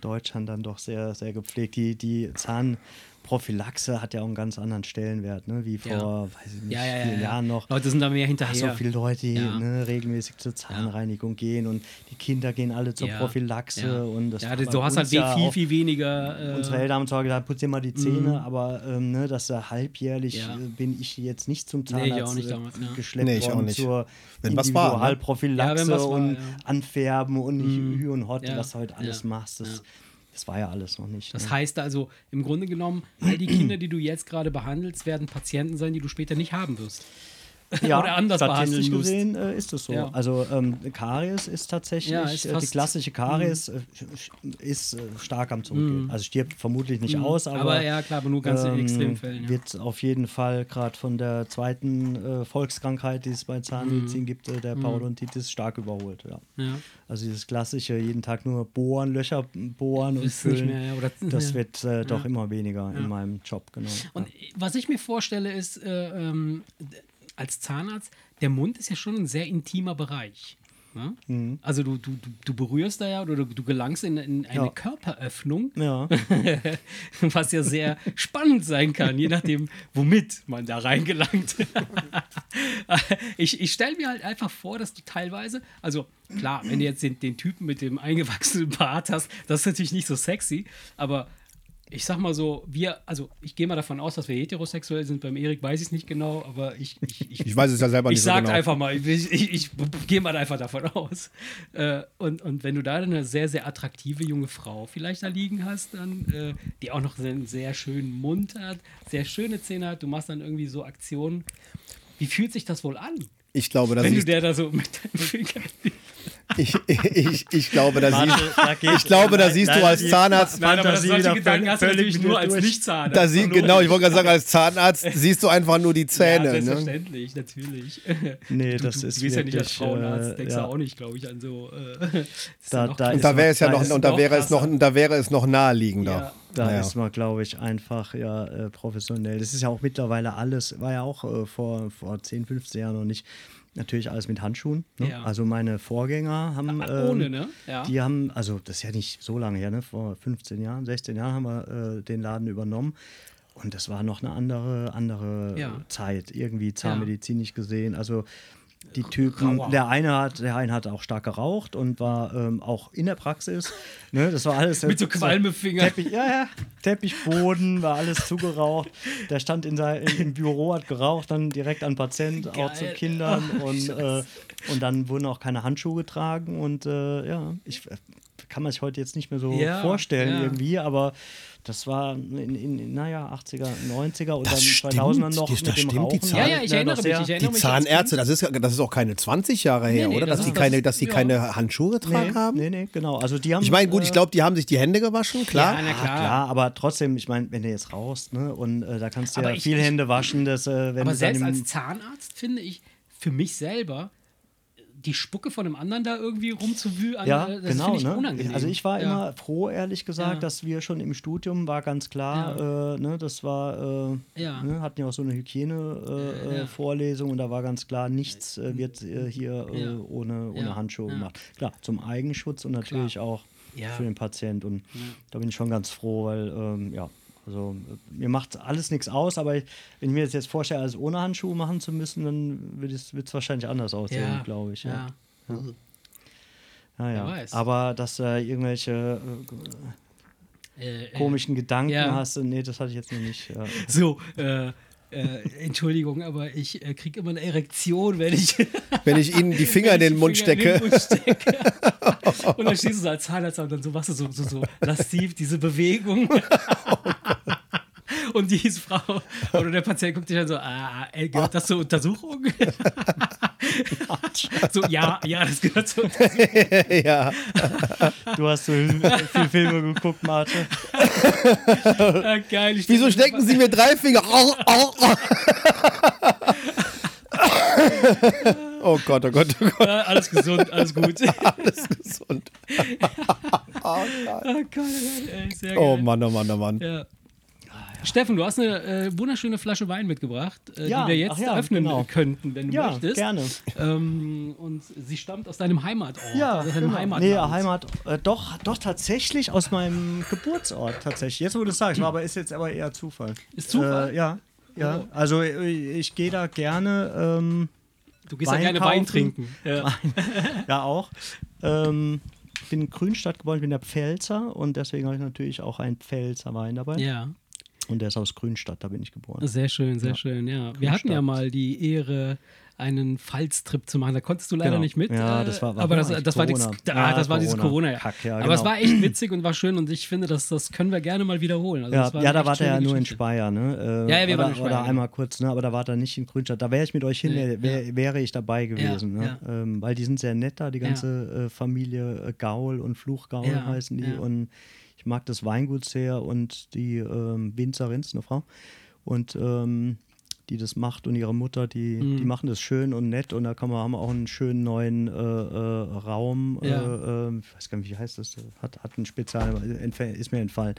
Deutschland dann doch sehr, sehr gepflegt. Die, die Zahn, Prophylaxe hat ja auch einen ganz anderen Stellenwert, ne? wie vor, Ja. weiß ich nicht, Ja, ja, vielen ja. Jahren noch. Leute sind da mehr so hinterher. viele Leute, die Ja. ne, regelmäßig zur Zahnreinigung gehen und die Kinder gehen alle zur Ja. Prophylaxe ja. und das ja, du, hast halt viel, auch- viel weniger. Äh, Unsere Eltern haben zwar gesagt, putz dir mal die Zähne, aber ähm, ne, dass da halbjährlich Ja. äh, bin ich jetzt nicht zum Nee, ich auch Zahnarzt nicht äh, damals, ja. geschleppt Nee, ich auch worden nicht. zur Wenn was war, ne? Individualprophylaxe und ja. Anfärben und nicht Hü und Hot, Ja, was du heute alles ja, machst. Das, ja. Das war ja alles noch nicht. Das ne? heißt also, im Grunde genommen, all die Kinder, die du jetzt gerade behandelst, werden Patienten sein, die du später nicht haben wirst. ja, oder anders statistisch gesehen äh, ist es so. Ja. Also ähm, Karies ist tatsächlich, Ja, ist äh, die klassische Karies äh, ist äh, stark am Zurückgehen. Also stirbt vermutlich nicht aus, aber, Mhm. Aber ja, klar, aber nur ganz in ähm, Extremfällen. Ja. Wird auf jeden Fall gerade von der zweiten äh, Volkskrankheit, die es bei Mhm. Zahnmedizin gibt, äh, der Parodontitis, stark überholt. Ja. Also dieses klassische, jeden Tag nur bohren, Löcher bohren und füllen, mehr, oder- das wird doch immer weniger in meinem Job, genau. Und was ich mir vorstelle, ist, äh, ähm, als Zahnarzt, der Mund ist ja schon ein sehr intimer Bereich. Ne? Mhm. Also du, du, du- berührst da ja oder du, du gelangst in, in eine Ja. Körperöffnung, ja. was ja sehr spannend sein kann, je nachdem, womit man da reingelangt. ich ich stelle mir halt einfach vor, dass du teilweise, also klar, wenn du jetzt den, den Typen mit dem eingewachsenen Bart hast, das ist natürlich nicht so sexy, aber ich sag mal so, wir, also ich gehe mal davon aus, dass wir heterosexuell sind. Beim Erik weiß ich es nicht genau, aber ich, ich, ich, Ich weiß es ja selber ich nicht so sag genau. einfach mal, ich, ich, ich gehe mal einfach davon aus. Äh, und, und wenn du da eine sehr, sehr attraktive junge Frau vielleicht da liegen hast, dann, äh, die auch noch einen sehr schönen Mund hat, sehr schöne Zähne hat, du machst dann irgendwie so Aktionen. Wie fühlt sich das wohl an? Ich glaube, da wenn du der da so mit deinem Finger. Ich, ich, ich glaube, da siehst, da ich glaube, da siehst du als Zahnarzt, Nein, aber Fantasie solche Gedanken hast du völlig natürlich nur als. Nicht-Zahnarzt. da sie, genau, ich wollte gerade sagen, als Zahnarzt siehst du einfach nur die Ja, Zähne. ne? selbstverständlich, natürlich. Nee, du, das du, ist du bist ja nicht als wirklich, Frauenarzt, äh, denkst ja. ja auch nicht, glaube ich, an so. Äh, das Da- ja da. Und da wäre es ja noch, und da wäre es noch, und da wäre es noch naheliegender. Ja. Da Naja. ist man, glaube ich, einfach ja äh, professionell. Das ist ja auch mittlerweile alles, war ja auch äh, vor, vor 10, 15 Jahren noch nicht. Natürlich alles mit Handschuhen. Ne? Ja. Also meine Vorgänger haben. Aber ohne, ähm, ne? Ja. Die haben, also das ist ja nicht so lange her, ne? vor 15 Jahren, 16 Jahren haben wir äh, den Laden übernommen. Und das war noch eine andere, andere Ja. Zeit, irgendwie zahnmedizinisch gesehen. Also die Typen, der eine hat, der eine hat auch stark geraucht und war ähm, auch in der Praxis. Ne, das war alles Mit so Qualmefingern. Teppich, ja, ja, Teppichboden, war alles zugeraucht. Der stand in sein, im Büro, hat geraucht, dann direkt an Patient, auch Geil. zu Kindern. Oh, und, äh, und dann wurden auch keine Handschuhe getragen. Und äh, ja, ich kann man sich heute jetzt nicht mehr so Ja, vorstellen ja. irgendwie, aber das war in, in, in naja, 80er, 90er und Das dann stimmt, 2000er noch das mit dem stimmt, die Rauchen. Zahn- Ja, ja, ich erinnere mich. Ich Die erinnere als Zahnärzte, das ist, das ist auch keine 20 Jahre her, Nee, nee, oder? das Dass die keine, das- dass die ja. keine Handschuhe getragen Nee, haben? nee, nee, genau. Also die haben, Ich meine, gut, ich äh, glaube, die haben sich die Hände gewaschen, klar. Ja, na klar. klar, aber trotzdem, ich meine, wenn du jetzt raust, ne, und äh, da kannst du Aber ja ich- viel ich- Hände waschen, dass, äh, wenn Aber selbst als Zahnarzt finde ich für mich selber die Spucke von einem anderen da irgendwie rumzuwühlen, ja, äh, das genau, ich ne? unangenehm. Also ich war ja. immer froh, ehrlich gesagt, Ja. dass wir schon im Studium war ganz klar, äh, ne, das war, äh, Ja. ne, hatten ja auch so eine Hygiene-Vorlesung äh, Ja. äh, und da war ganz klar, nichts äh, wird hier Ja. ohne, ohne Ja. Handschuhe Ja. gemacht. Klar, zum Eigenschutz und natürlich auch Ja. für den Patient und da bin ich schon ganz froh, weil ähm, ja, also äh, mir macht alles nichts aus, aber wenn ich mir das jetzt vorstelle, alles ohne Handschuhe machen zu müssen, dann wird es wahrscheinlich anders aussehen, ja, glaube ich. Ja. Ja. Ja, ja. Wer weiß. Aber dass du irgendwelche äh, Äh, äh, komischen Gedanken ja. hast, nee, das hatte ich jetzt noch nicht. Ja. So, äh, äh, Entschuldigung, aber ich äh, kriege immer eine Erektion, wenn ich, Wenn ich ihnen die Finger in den Mund Finger in stecke. den Mund stecke. und dann stehst du so als Zahnarzt und dann so machst du so, so, so lassiv diese Bewegung. Und diese Frau oder der Patient guckt dich dann so, ah, ey, gehört das zur Untersuchung? so, ja, ja, das gehört zur Untersuchung. ja. Du hast so viel Filme geguckt, Marte. Ah, geil. Ich Wieso stecken Sie mir drei Finger? Au, au, au. oh Gott, oh Gott, oh Gott, Ah, alles gesund, alles gut. alles gesund. Ah, Gott, oh Gott, ey, sehr geil. Oh Mann, oh Mann, oh Mann. Ja. Steffen, du hast eine äh, wunderschöne Flasche Wein mitgebracht, äh, Ja, die wir jetzt ja, öffnen genau. könnten, wenn du Ja, möchtest. gerne. Ähm, und sie stammt aus deinem Heimatort. Ja, aus deinem genau. Heimatland. nee, Heimat, äh, doch, doch tatsächlich aus meinem Geburtsort tatsächlich. Jetzt, wo du es sagst, war aber ist jetzt aber eher Zufall. Ist Zufall? Äh, ja, ja. Also äh, ich gehe da gerne, ähm, Du gehst Wein ja gerne Wein kaufen. trinken. Ja. ja auch. Ähm, ich bin in Grünstadt geboren, ich bin der Pfälzer und deswegen habe ich natürlich auch einen Pfälzer Wein dabei. ja, Und der ist aus Grünstadt, da bin ich geboren. sehr schön, sehr schön. Ja, wir hatten ja mal die Ehre, einen Pfalztrip zu machen. Da konntest du leider Genau. nicht mit. Ja, äh, das war- war aber das, das war, die, Corona. ah, Ja, das war dieses Corona. Ja. Kack, ja, Aber es genau. war echt witzig und war schön und ich finde, das, das können wir gerne mal wiederholen. Also Ja, ja da war der ja nur in. Speyer, ne? Äh, Ja, ja, wir oder, waren in Speyer, Oder genau. einmal kurz, ne? Aber da war er nicht in Grünstadt. Da wäre ich mit euch hin, Nee, wär, wär, wäre ich dabei gewesen, Ja, ne? Ähm, weil die sind sehr nett da, die Ja. ganze äh, Familie äh, Gaul und Fluchgaul Ja, heißen die. ja. Und ich mag das Weingut sehr und die ähm, Winzerin ist eine Frau. Und ähm, die das macht und ihre Mutter, die, Mhm. die machen das schön und nett und da kann man, haben wir auch einen schönen neuen äh, äh, Raum. Ja. Äh, äh, ich weiß gar nicht, wie heißt das? Hat, hat ein Spezial, entf- ist mir entfallen.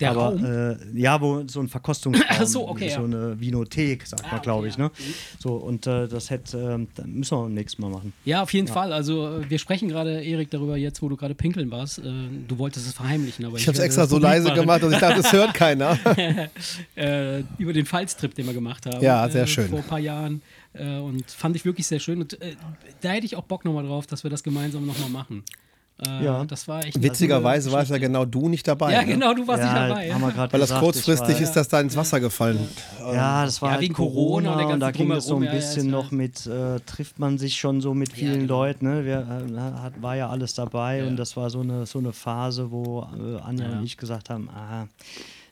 Der Aber Raum? äh, ja, wo so ein Verkostungsraum, Ach so, okay, so ja. eine Vinothek, sagt Ah, man, glaube okay, ich. ja. Ne? So, und äh, das hätte, ähm, da müssen wir beim nächsten Mal machen. Ja, auf jeden Fall. Also äh, wir sprechen gerade, Erik, darüber jetzt, wo du gerade pinkeln warst. Äh, du wolltest es verheimlichen, aber ich, Ich habe es extra so leise machen. gemacht, dass ich dachte, das hört keiner. äh, über den Pfalztrip, den wir gemacht haben. Ja, sehr äh, schön. Vor ein paar Jahren. Äh, und fand ich wirklich sehr schön. Und äh, da hätte ich auch Bock nochmal drauf, dass wir das gemeinsam nochmal machen. Äh, Ja. Das war echt. Witzigerweise warst ja genau du nicht dabei. Ja, ne? genau, du warst nicht ja, dabei. haben wir Weil das gesagt, kurzfristig ich ist das da ins Wasser gefallen. war, Ja, das war Ja, halt wegen Corona und der und da ging es so ein ja, ja, bisschen ist noch mit, äh, trifft man sich schon so mit vielen genau. Leuten. Ne? Wir, äh, hat, war ja alles dabei Ja. und das war so eine, so eine Phase, wo äh, Anja Ja. und ich gesagt haben, ah,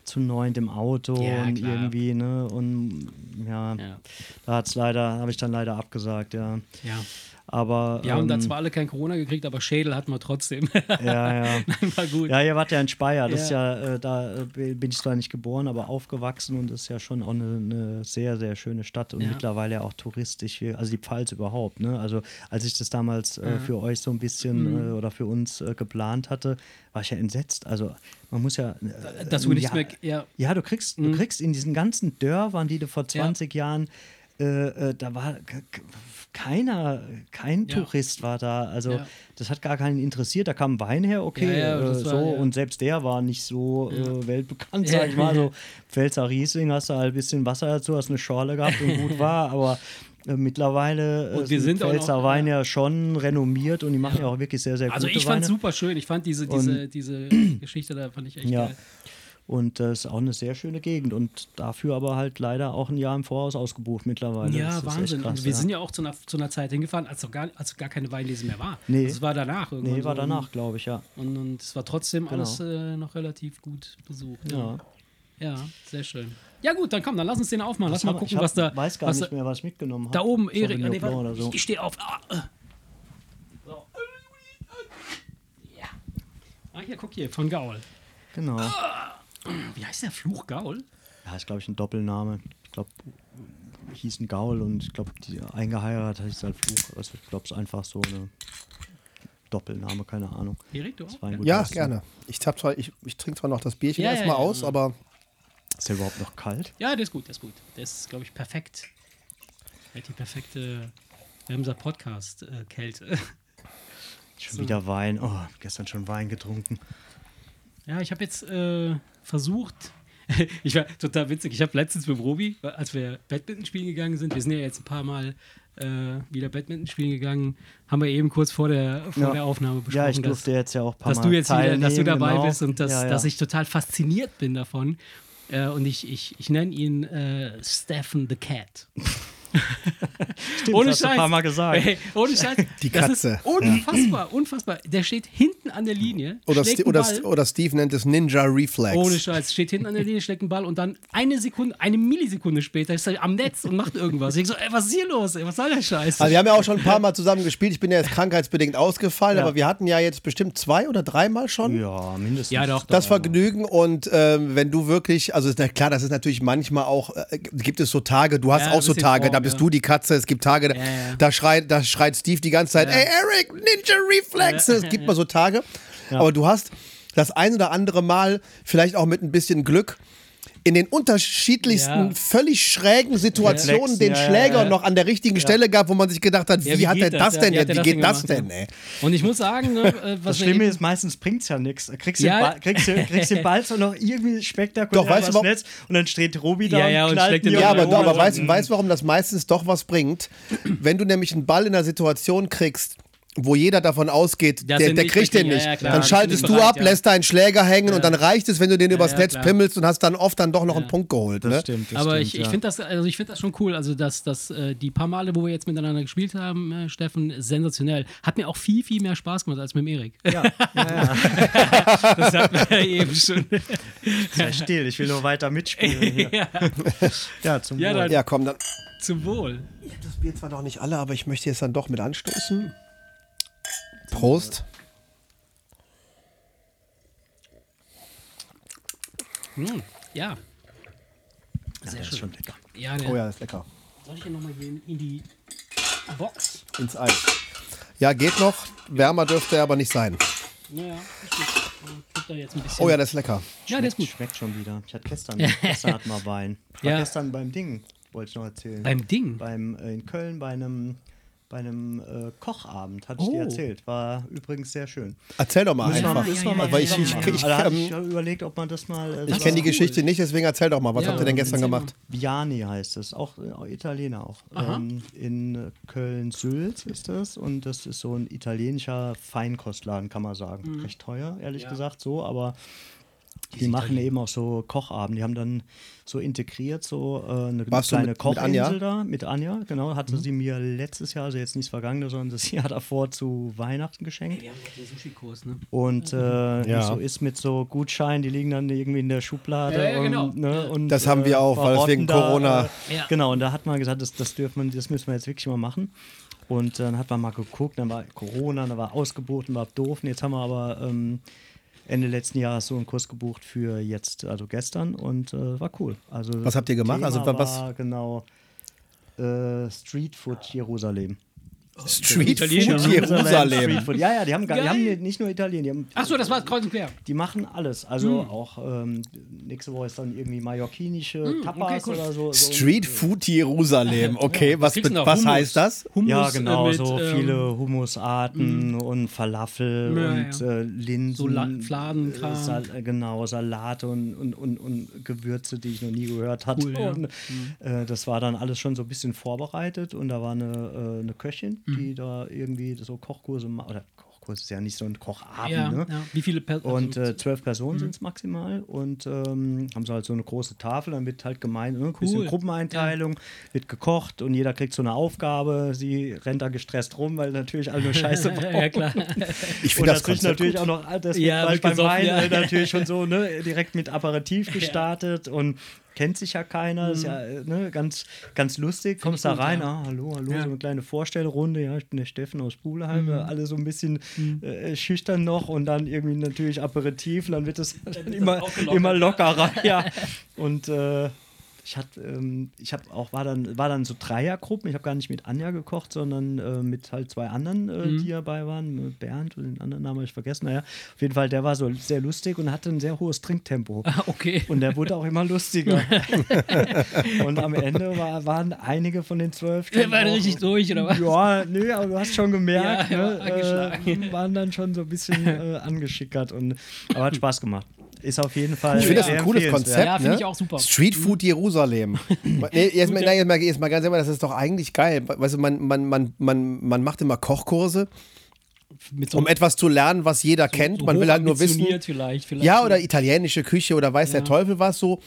zu neunt im Auto Ja, und klar. irgendwie, ne? Und ja, Ja. da hat's leider, habe ich dann leider abgesagt, ja. ja. Aber Wir haben da ähm, zwar alle kein Corona gekriegt, aber Schädel hatten wir trotzdem. ja, ja. war gut. Ja, ihr wart ja in Speyer. Das Ja. ist ja, äh, da äh, bin ich zwar nicht geboren, aber aufgewachsen und das ist ja schon auch eine, eine sehr, sehr schöne Stadt und Ja. mittlerweile ja auch touristisch, also die Pfalz überhaupt. Ne? Also als ich das damals äh, für euch so ein bisschen Mhm. äh, oder für uns äh, geplant hatte, war ich ja entsetzt. Also man muss ja. Äh, Dass du nichts ja, mehr. Ja, ja, du kriegst, Mhm. du kriegst in diesen ganzen Dörfern, die du vor 20 Jahren, äh, äh, da war keiner, kein Ja. Tourist war da. Also Ja. das hat gar keinen interessiert. Da kam Wein her, okay, Ja, äh, war- so ja. und selbst der war nicht so äh, weltbekannt, sag ich mal. So Pfälzer Riesling hast du halt ein bisschen Wasser dazu, hast eine Schorle gehabt und gut war, aber äh, mittlerweile äh, Und wir sind auch Pfälzer noch- Wein ja schon renommiert und die machen ja, auch wirklich sehr, sehr also gute ich fand super schön. Ich fand diese, diese, diese Geschichte da fand ich echt geil. Und das ist auch eine sehr schöne Gegend und dafür aber halt leider auch ein Jahr im Voraus ausgebucht mittlerweile. Ja, Wahnsinn. krass, und wir ja. sind ja auch zu einer, zu einer Zeit hingefahren, als, gar, als gar keine Weinlese mehr war. Nee. Das war danach irgendwann. Nee, war so. danach, glaube ich, ja. Und, es war trotzdem Genau. alles äh, noch relativ gut besucht. Ja. Ja. ja, sehr schön. Ja gut, dann komm, dann lass uns den aufmachen. Lass mal gucken, ich hab, was da... weiß gar was nicht mehr, was ich mitgenommen habe. Da oben, Erik. Nee, warte, so. Ich, ich stehe auf. Ah, äh. so. Ja. Ah, hier, guck hier, von Gaul. Genau. Wie heißt der Fluch Gaul? Ja, ist, glaube ich, ein Doppelname. Ich glaube, hieß ein Gaul und ich glaube, die eingeheiratet heißt halt Fluch. Also ich glaube, es ist einfach so eine Doppelname, keine Ahnung. Erik, du auch? Ja. Essen. gerne. Ich, zwar, ich, ich trinke zwar noch das Bierchen Ja, erstmal ja, aus, ja. aber Ist der überhaupt noch kalt? Ja, der ist gut, der ist gut. Der ist, glaube ich, perfekt. Der hat die perfekte Bremser Podcast-Kälte. Schon wieder Wein. Oh, gestern schon Wein getrunken. Ja, ich habe jetzt äh, versucht. ich war total witzig. Ich habe letztens mit Robi, als wir Badminton spielen gegangen sind, wir sind ja jetzt ein paar Mal äh, wieder Badminton spielen gegangen, haben wir eben kurz vor der, vor Ja. der Aufnahme besprochen, Ja, ich dass, durfte jetzt ja auch ein paar dass Mal du jetzt wieder, dass du dabei genau. bist und dass, ja, ja. dass ich total fasziniert bin davon. Äh, und ich, ich, ich nenne ihn äh, Stephen the Cat. Stimmt, ohne das hast du Scheiß. ein paar Mal gesagt. Ey, ohne Scheiß. Die Das Katze. ist unfassbar, unfassbar. Der steht hinten an der Linie. oder, schlägt Sti- einen oder, Ball. oder Steve nennt es Ninja Reflex. Ohne Scheiß, steht hinten an der Linie, schlägt einen Ball und dann eine Sekunde, eine Millisekunde später ist er am Netz und macht irgendwas. Ich so, ey, was ist hier los? Ey, was soll der Scheiß? Also wir haben ja auch schon ein paar Mal zusammen gespielt. Ich bin ja jetzt krankheitsbedingt ausgefallen, Ja. aber wir hatten ja jetzt bestimmt zwei oder dreimal schon. Ja, mindestens. Ja, doch. Das Vergnügen und ähm, wenn du wirklich, also klar, das ist natürlich manchmal auch, äh, gibt es so Tage, du hast Ja, auch so Tage, da bist ja. du die Katze, es gibt Tage, da, Ja, da, schreit, da schreit Steve die ganze Zeit, ey Eric, Ninja Reflex, es gibt mal so Tage, aber du hast das ein oder andere Mal, vielleicht auch mit ein bisschen Glück, in den unterschiedlichsten, Ja. völlig schrägen Situationen den ja, ja, Schläger ja. noch an der richtigen Stelle gab, wo man sich gedacht hat, wie, Ja, wie hat geht er das? das Ja, denn wie Wie das geht das denn ey? Und ich muss sagen, ne, äh, was Das Schlimme ist, meistens bringt es ja nichts. Kriegst, du Ja. den Ball- kriegst, du, kriegst den Ball zwar noch irgendwie spektakulär Doch, weißt warum- Netz und dann steht Robi da Ja, ja, und den mir Ja, Ja, aber, aber und- weißt du, weißt, warum das meistens doch was bringt? Wenn du nämlich einen Ball in einer Situation kriegst, wo jeder davon ausgeht, Dass der, er der kriegt den nicht. ja, ja, dann schaltest du bereit, ab, ja. lässt deinen Schläger hängen und dann reicht es, wenn du den übers ja, Netz klar. pimmelst und hast dann oft dann doch noch einen Punkt geholt. Das Ne? stimmt. Das aber stimmt, ich, ich finde das, also ich find das schon cool. Also, dass, dass äh, die paar Male, wo wir jetzt miteinander gespielt haben, äh, Steffen, sensationell. Hat mir auch viel, viel mehr Spaß gemacht als mit dem Erik. Ja, ja, ja. Das hat mir eben schon. Sei still, ich will nur weiter mitspielen. Hier. ja, Ja, zum Ja, Wohl. dann- Ja, komm, dann. zum Wohl. Ich hab das Bier zwar noch nicht alle, aber ich möchte jetzt dann doch mit anstoßen. Prost. Hm, ja. Ja, Sehr das ist schön. schon lecker. Ja, der, Oh ja, ist lecker. Soll ich hier nochmal in, in die Box? Ins Eis. Ja, geht noch. Wärmer dürfte er aber nicht sein. Naja, ist gut. Ich krieg da jetzt ein bisschen. Oh ja, das ist lecker. ja, der ist gut. Schmeckt schon wieder. Ich hatte gestern, gestern hatten wir Wein. Ich war Ja. gestern beim Ding, wollte ich noch erzählen. Beim Ding. beim äh, in Köln bei einem bei einem äh, Kochabend, hatte ich dir Oh. erzählt. War übrigens sehr schön. Erzähl doch mal Müssen einfach. mal- wir ja, mal ja, Weil ich, ja, ich, ja, ich, ich, Also, hatte ich ähm, überlegt, ob man das mal. äh, ich kenne die war- Geschichte nicht, deswegen erzähl doch mal. Was Ja, habt ihr denn gestern mal. gemacht? Viani heißt es, auch äh, Italiener auch. Ähm, in Köln-Sülz ist das und das ist so ein italienischer Feinkostladen, kann man sagen. Recht teuer, ehrlich Ja. gesagt, so, aber die machen eben auch so Kochabend. Die haben dann so integriert, so äh, eine Warst kleine mit- mit Kochinsel? Mhm. da mit Anja, genau, hatte sie mir letztes Jahr, also jetzt nicht das vergangene, sondern das Jahr davor zu Weihnachten geschenkt. Wir haben doch den Sushi-Kurs, ne? Und äh, Ja. wie so ist mit so Gutscheinen, die liegen dann irgendwie in der Schublade. Ja, ja, genau. und, ne, und, Das haben wir auch, weil es wegen Corona- äh, Ja. Genau, und da hat man gesagt, das, das, dürfen wir, das müssen wir jetzt wirklich mal machen. Und dann hat man mal geguckt, dann war Corona, dann war ausgebucht, dann war doof. Und jetzt haben wir aber ähm, Ende letzten Jahres so einen Kurs gebucht für jetzt, also gestern. Und äh, war cool. Also Was habt ihr gemacht? Thema Also, wa- was- War genau äh, Street Food Jerusalem. Street. Food Jerusalem. Street Food. Ja, ja, die haben, gar, die haben nicht nur Italien, die haben Achso, das war kreuz und quer. die machen alles. Also Hm. auch ähm, nächste Woche ist dann irgendwie mallorquinische Hm, Tapas okay, cool. oder so. so. Street Food Jerusalem. Okay, was, du noch was Hummus. heißt das? Hummus, Ja, genau, äh, mit, so ähm, viele Humusarten und Falafel Ja, und ja. Äh, Linsen. So La- Fladenkram. äh, Sal genau, Salate und, und, und, und Gewürze, die ich noch nie gehört hatte. Cool, ja. und, äh, das war dann alles schon so ein bisschen vorbereitet und da war eine, äh, eine Köchin, Mhm. die da irgendwie so Kochkurse ma- oder Kochkurs ist ja nicht so ein Kochabend, Ja, ne? ja. Wie viele Personen? Und äh, zwölf Mhm. Personen sind es maximal und ähm, haben so halt so eine große Tafel, dann wird halt gemeint, ne, ein bisschen Cool. Gruppeneinteilung, wird gekocht und jeder kriegt so eine Aufgabe. Sie rennt da gestresst rum, weil natürlich alle nur Scheiße brauchen. ja, klar. Ich Und finde das natürlich gut. auch noch, das Ja, ja, wird beim gesoffen, Wein ja. natürlich schon so, ne, direkt mit Aperitif gestartet und kennt sich ja keiner, ist ja äh, ne, ganz, ganz lustig. Kommst da Mhm. gut, rein, ja. ah, hallo, hallo, Ja. so eine kleine Vorstellrunde, ja, ich bin der Steffen aus Pulheim, Mhm. alle so ein bisschen äh, schüchtern noch und dann irgendwie natürlich Aperitif, und dann wird es immer, immer lockerer, ja. Und äh, ich hatte, ähm, ich habe auch, war dann, war dann so Dreiergruppen. Ich habe gar nicht mit Anja gekocht, sondern äh, mit halt zwei anderen, äh, Mhm. die dabei waren. Mit Bernd und den anderen Namen habe ich vergessen. Naja, auf jeden Fall, der war so sehr lustig und hatte ein sehr hohes Trinktempo. Ah, okay. Und der wurde auch immer lustiger. und am Ende war, waren einige von den zwölf. Der war auch- richtig durch, oder was? Ja, nö, aber du hast schon gemerkt, Ja, war ne, angeschlagen. äh, waren dann schon so ein bisschen äh, angeschickert. Und, aber hat Spaß gemacht. Ist auf jeden Fall. Ich finde das ein cooles. Konzept. Ja, finde ne? ich auch super. Street Food Jerusalem. nee, jetzt, mal, nein, jetzt, mal, jetzt mal ganz ehrlich, das ist doch eigentlich geil. Weißt du, man, man, man, man, man macht immer Kochkurse, Mit so, um etwas zu lernen, was jeder kennt. so man will halt nur wissen. Vielleicht, vielleicht Ja, so. oder italienische Küche oder weiß der Teufel was so,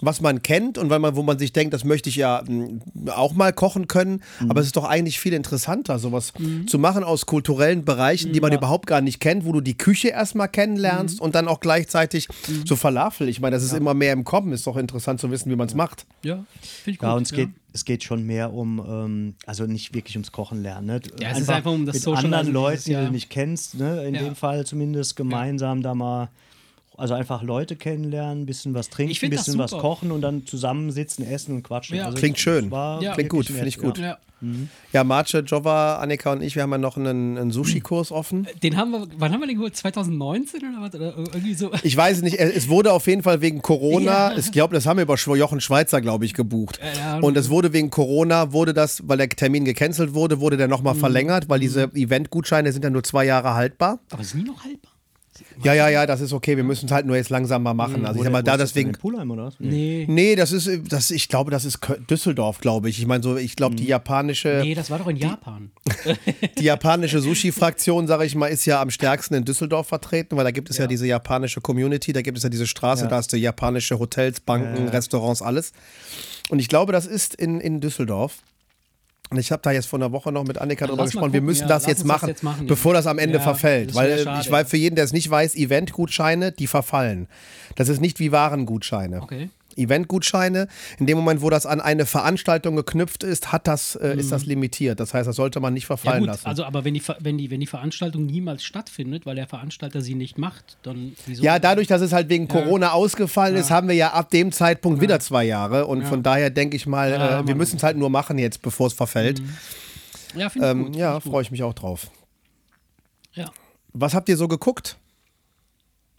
was man kennt und weil man, wo man sich denkt, das möchte ich ja mh, auch mal kochen können. Mhm. Aber es ist doch eigentlich viel interessanter, sowas zu machen aus kulturellen Bereichen, die man überhaupt gar nicht kennt, wo du die Küche erstmal kennenlernst Mhm. und dann auch gleichzeitig so Falafel. Ich meine, das ist immer mehr im Kommen. Ist doch interessant zu wissen, wie man es macht. Ja, finde ich gut. Ja, und es, Geht, es geht schon mehr um, ähm, also nicht wirklich ums Kochen lernen. Ne? Ja, es ist einfach um das mit Socializen anderen Leuten, dieses die du nicht kennst, ne? in Ja. dem Fall zumindest gemeinsam da mal, also einfach Leute kennenlernen, ein bisschen was trinken, ein bisschen was kochen und dann zusammensitzen, essen und quatschen. Ja. also Klingt schön. war Ja. Klingt gut, finde ich gut. Ja. Mhm. Ja, Marce, Jova, Annika und ich, wir haben ja noch einen, einen Sushi-Kurs offen. Den haben wir, wann haben wir den geholt? 2019 oder was? Oder irgendwie so? Ich weiß es nicht. Es wurde auf jeden Fall wegen Corona, ja. ich glaube, das haben wir über Jochen Schweizer, glaube ich, gebucht. Ja, und es wurde wegen Corona, wurde das, weil der Termin gecancelt wurde, wurde der nochmal mhm. verlängert, weil diese mhm. Event-Gutscheine sind ja nur zwei Jahre haltbar. Aber sind die noch haltbar? Ja, ja, ja, das ist okay. Wir müssen es halt nur jetzt langsam mal machen. Mhm. Also ich sag mal, da deswegen. Pulheim oder was? Nee. Nee, das ist, das, ich glaube, das ist Düsseldorf, glaube ich. Ich meine, so, ich glaube, die mhm. japanische. Nee, das war doch in Japan. Die, japanische Sushi-Fraktion, sage ich mal, ist ja am stärksten in Düsseldorf vertreten, weil da gibt es ja, ja diese japanische Community, da gibt es ja diese Straße, ja. da hast du japanische Hotels, Banken, ja, Restaurants, alles. Und ich glaube, das ist in, in Düsseldorf. Und ich habe da jetzt vor einer Woche noch mit Annika drüber gesprochen. Wir müssen ja, das, jetzt machen, das, jetzt machen, bevor das am Ende ja, verfällt. Weil schade, ich weiß, für jeden, der es nicht weiß, Eventgutscheine, die verfallen. Das ist nicht wie Warengutscheine. Okay. Eventgutscheine. In dem Moment, wo das an eine Veranstaltung geknüpft ist, hat das, äh, mhm. ist das limitiert. Das heißt, das sollte man nicht verfallen ja gut, lassen. Also, aber wenn die, wenn, die, wenn die Veranstaltung niemals stattfindet, weil der Veranstalter sie nicht macht, dann wieso? Ja, dadurch, dass es halt wegen ja. Corona ausgefallen ja. ist, haben wir ja ab dem Zeitpunkt wieder zwei Jahre. Und von daher denke ich mal, äh, wir müssen es halt nur machen jetzt, bevor es verfällt. Mhm. Ja, finde ähm, ich Ja, freue ich mich auch drauf. Ja. Was habt ihr so geguckt?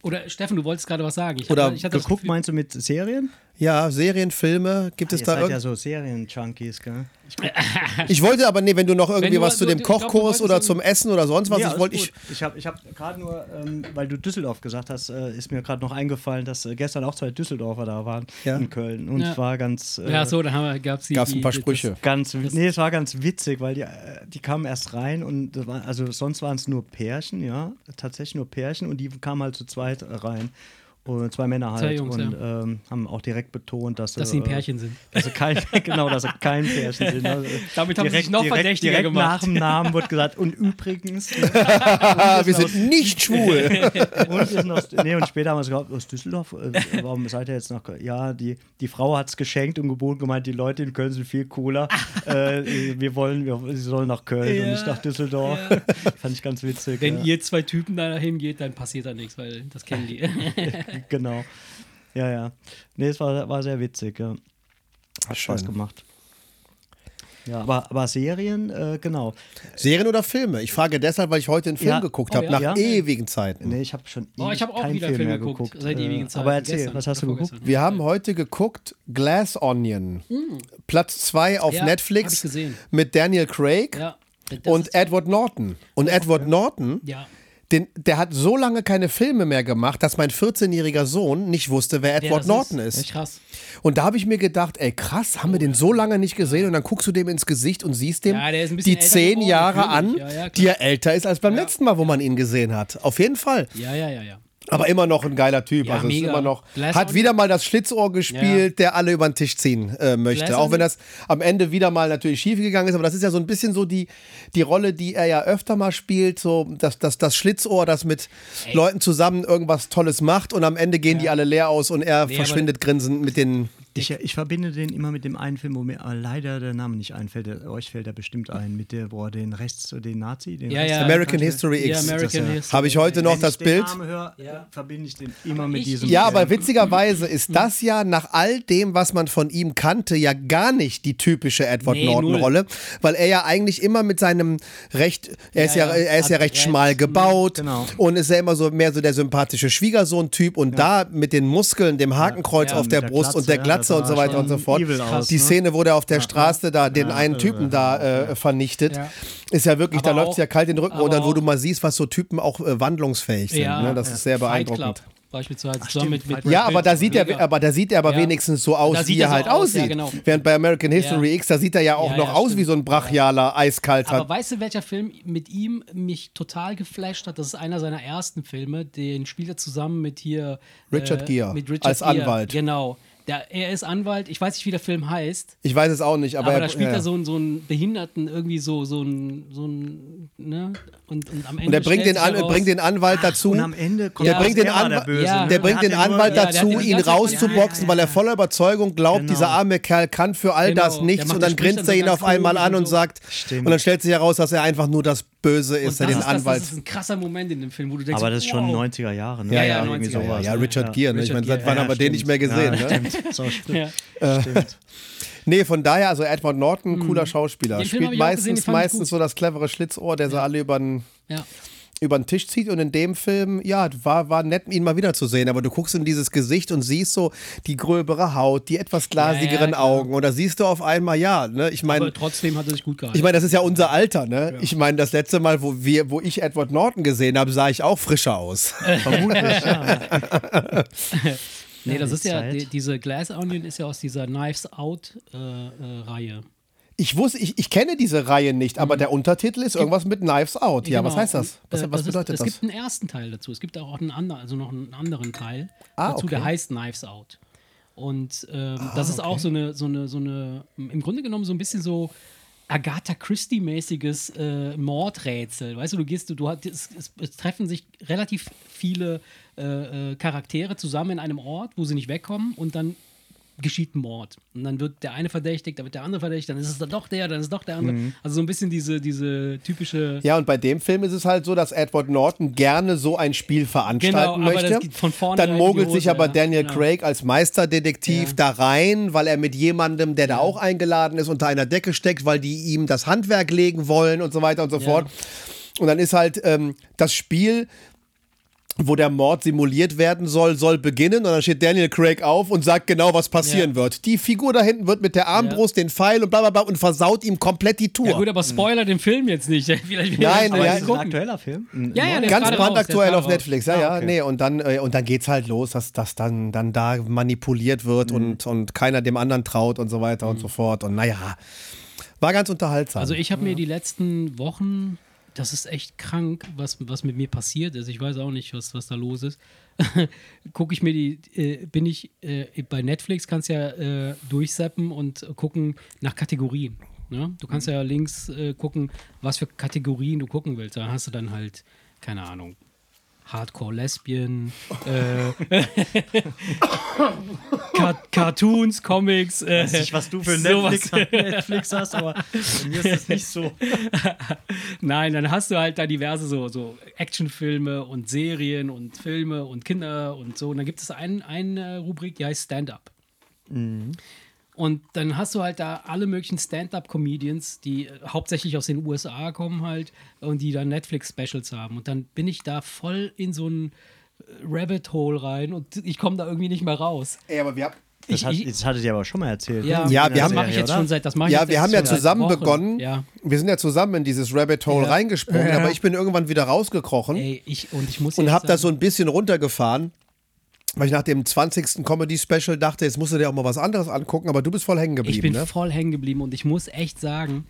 Oder Steffen, du wolltest gerade was sagen. Ich Oder hatte, ich hatte geguckt meinst du mit Serien? Ja, Serien, Filme, gibt ah, es da seid ja so Serien-Junkies, gell? Ich, ich, wollte aber, nee, wenn du noch irgendwie du, was zu dem Kochkurs oder zum Essen oder sonst was, ja, ich wollte ich. Ich habe ich hab gerade nur, ähm, weil du Düsseldorf gesagt hast, äh, ist mir gerade noch eingefallen, dass äh, gestern auch zwei Düsseldorfer da waren ja. in Köln. Und es war ganz. Äh, ja, so, da gab es ein paar Sprüche. Das, ganz, nee, es war ganz witzig, weil die, äh, die kamen erst rein und war, also sonst waren es nur Pärchen, ja, tatsächlich nur Pärchen und die kamen halt zu zweit rein. Und zwei Männer halt. Zwei Jungs, und ja. ähm, haben auch direkt betont, dass, dass sie ein äh, Pärchen sind. Dass sie kein, genau, dass sie kein Pärchen sind. Also Damit haben direkt, sie sich noch direkt, verdächtiger direkt gemacht. Nach dem Namen wird gesagt, und übrigens. und wir sind nicht schwul. und, sind aus, nee, und später haben wir gesagt, aus Düsseldorf, äh, warum seid ihr jetzt noch. Ja, die, die Frau hat es geschenkt und geboten gemeint, die Leute in Köln sind viel cooler. äh, wir wollen, wir, sie sollen nach Köln ja. und nicht nach Düsseldorf. Ja. Fand ich ganz witzig. Wenn ihr zwei Typen da hingeht, dann passiert da nichts, weil das kennen die. genau. Ja, ja. Nee, es war, war sehr witzig, ja. Hat Spaß Schön. gemacht. Ja, aber, aber Serien, äh, genau. Serien oder Filme? Ich frage deshalb, weil ich heute einen Film ja. geguckt habe, oh, ja? nach ja? ewigen Zeiten. Nee, ich habe schon oh, ich hab auch wieder Film, Film geguckt, geguckt, seit ewigen Zeiten. Aber erzähl, was hast du geguckt? Wir haben heute geguckt Glass Onion. Mhm. Platz 2 auf Netflix mit Daniel Craig und Edward Norton. Und Edward Norton ja den, der hat so lange keine Filme mehr gemacht, dass mein 14-jähriger Sohn nicht wusste, wer Edward ja, Norton ist. ist. Krass. Und da habe ich mir gedacht, ey krass, haben wir den so lange nicht gesehen und dann guckst du dem ins Gesicht und siehst dem ja, die zehn Jahre an, ja, die er älter ist als beim letzten Mal, wo man ihn gesehen hat. Auf jeden Fall. Ja, ja, ja, ja. Aber immer noch ein geiler Typ. Ja, also mega. ist immer noch. Glass hat wieder mal das Schlitzohr gespielt, ja. der alle über den Tisch ziehen äh, möchte. Glass Auch wenn das am Ende wieder mal natürlich schief gegangen ist. Aber das ist ja so ein bisschen so die, die Rolle, die er ja öfter mal spielt. So das, das, das Schlitzohr, das mit Ey. Leuten zusammen irgendwas Tolles macht und am Ende gehen ja. die alle leer aus und er nee, verschwindet grinsend mit den ich, ich, verbinde den immer mit dem einen Film, wo mir leider der Name nicht einfällt. Der, euch fällt er bestimmt ein, mit der, wo er den Rechts, den Nazi, den ja, ja. American History X. Ja, American Habe ich heute noch das Bild. Wenn ich den Namen höre, ja. verbinde ich den immer mit diesem. Ja, aber witzigerweise ist das ja nach all dem, was man von ihm kannte, ja gar nicht die typische Edward nee, Norton-Rolle, weil er ja eigentlich immer mit seinem recht, er ist ja, er ist ja recht schmal gebaut genau. und ist ja immer so mehr so der sympathische Schwiegersohn-Typ und da mit den Muskeln, dem Hakenkreuz auf der Brust Glatze, und der Glatze Glatze und so weiter und so fort. Aus, die ne? Szene, wo der auf der Straße da den einen Typen da äh, vernichtet, ist ja wirklich, aber da läuft es ja kalt in den Rücken und dann, wo du mal siehst, was so Typen auch äh, wandlungsfähig sind. Ne? Das ist sehr beeindruckend beispielsweise Ach, zusammen mit, mit Ja, aber da sieht er, aber da sieht er aber ja. wenigstens so aus, wie er, halt aus, aussieht. Ja, genau. Während bei American History ja. X, da sieht er ja auch noch aus stimmt. wie so ein brachialer, eiskalt. Aber weißt du, welcher Film mit ihm mich total geflasht hat? Das ist einer seiner ersten Filme. Den spielt er zusammen mit hier Richard äh, Gere mit Richard als Gere. Anwalt. Genau. Der, er ist Anwalt, ich weiß nicht, wie der Film heißt. Ich weiß es auch nicht, aber. Aber er, da spielt ja. er so einen, so einen Behinderten, irgendwie so, so einen, so einen, ne? Und, und am Ende. Und er bringt den, An bringt den Anwalt dazu. Und am Ende kommt der bringt den, An der, ja. der bringt den Anwalt nur, dazu, ihn rauszuboxen, weil er voller Überzeugung glaubt, genau. dieser arme Kerl kann für all genau. das nichts. Und dann grinst er ihn auf einmal an und sagt. Stimmt. Und dann stellt sich heraus, dass er einfach nur das Böse ist, er den ist Anwalt. Das, ist ein krasser Moment in dem Film, wo du denkst, aber das ist schon wow. 90er Jahre, ne? Ja, ja, ja, 90er, sowas, ja, Richard Gere, ne? Ich meine, seit wann haben wir den nicht mehr gesehen, ne? Stimmt. Nee, von daher, also Edward Norton, cooler Schauspieler. Den Spielt meistens, gesehen, meistens so das clevere Schlitzohr, der ja. so alle über den. Ja über den Tisch zieht und in dem Film, ja, war, war nett, ihn mal wieder zu sehen, aber du guckst in dieses Gesicht und siehst so die gröbere Haut, die etwas glasigeren ja, Augen und da siehst du auf einmal, ja, ne, ich meine. Trotzdem hat er sich gut gehalten. Ich meine, das ist ja unser Alter, ne? Ich meine, das letzte Mal, wo, wir, wo ich Edward Norton gesehen habe, sah ich auch frischer aus. Vermutlich. nee, das ist ja, die, diese Glass Onion ist ja aus dieser Knives Out-Reihe. Äh, äh, ich wusste, ich, ich kenne diese Reihe nicht, aber mhm. der Untertitel ist irgendwas mit Knives Out. Ja, genau. was heißt das? Was, äh, was das bedeutet ist, das? Es gibt einen ersten Teil dazu. Es gibt auch einen anderen, also noch einen anderen Teil ah, dazu, okay. der heißt Knives Out. Und ähm, ah, das ist okay. auch so eine, so eine, so eine, im Grunde genommen so ein bisschen so Agatha Christie-mäßiges äh, Mordrätsel. Weißt du, du gehst, du, du es, es, es treffen sich relativ viele äh, äh, Charaktere zusammen in einem Ort, wo sie nicht wegkommen und dann geschieht ein Mord. Und dann wird der eine verdächtigt, dann wird der andere verdächtigt, dann ist es dann doch der, dann ist es doch der andere. Mhm. Also so ein bisschen diese, diese typische. Ja, und bei dem Film ist es halt so, dass Edward Norton gerne so ein Spiel veranstalten genau, möchte. von vorne dann mogelt sich aber Daniel ja, genau. Craig als Meisterdetektiv ja. da rein, weil er mit jemandem, der da auch eingeladen ist, unter einer Decke steckt, weil die ihm das Handwerk legen wollen und so weiter und so fort. Und dann ist halt ähm, das Spiel wo der Mord simuliert werden soll, soll beginnen. Und dann steht Daniel Craig auf und sagt genau, was passieren ja. wird. Die Figur da hinten wird mit der Armbrust ja. den Pfeil und bla bla bla und versaut ihm komplett die Tour. Ja gut, aber Spoiler mhm. den Film jetzt nicht. Vielleicht Nein, aber ja, ist ein aktueller Film. Ja, ja, ganz brandaktuell auf Netflix. Ja, ja, okay. nee. Und dann, äh, und dann geht's halt los, dass das dann, dann da manipuliert wird mhm. und, und keiner dem anderen traut und so weiter mhm. und so fort. Und naja, war ganz unterhaltsam. Also ich habe mir die letzten Wochen das ist echt krank, was, was mit mir passiert ist. Ich weiß auch nicht, was, was da los ist. Gucke ich mir die, äh, bin ich äh, bei Netflix, kannst ja äh, durchseppen und gucken nach Kategorien. Ne? Du kannst ja links äh, gucken, was für Kategorien du gucken willst. Da hast du dann halt, keine Ahnung, Hardcore-Lesbien, äh, Cartoons, Comics. Äh, Weiß nicht, was du für Netflix, Netflix, hast, aber bei mir ist das nicht so. Nein, dann hast du halt da diverse so, so Actionfilme und Serien und Filme und Kinder und so. Und dann gibt es ein, eine Rubrik, die heißt Stand-Up. Mhm. Und dann hast du halt da alle möglichen Stand-up-Comedians, die äh, hauptsächlich aus den USA kommen halt und die dann Netflix-Specials haben. Und dann bin ich da voll in so ein äh, Rabbit Hole rein und ich komme da irgendwie nicht mehr raus. Ey, aber wir haben. Das, hat, das hattet ihr aber schon mal erzählt. Ja, ja wir haben mache ich jetzt schon seit das mache Ja, wir haben ja zusammen begonnen. Ja. Wir sind ja zusammen in dieses Rabbit Hole ja. reingesprungen, ja. aber ich bin irgendwann wieder rausgekrochen. Ey, ich, und ich muss und habe da so ein bisschen runtergefahren weil ich nach dem 20. Comedy-Special dachte, jetzt musst du dir auch mal was anderes angucken, aber du bist voll hängen geblieben. Ich bin ne? voll hängen geblieben und ich muss echt sagen,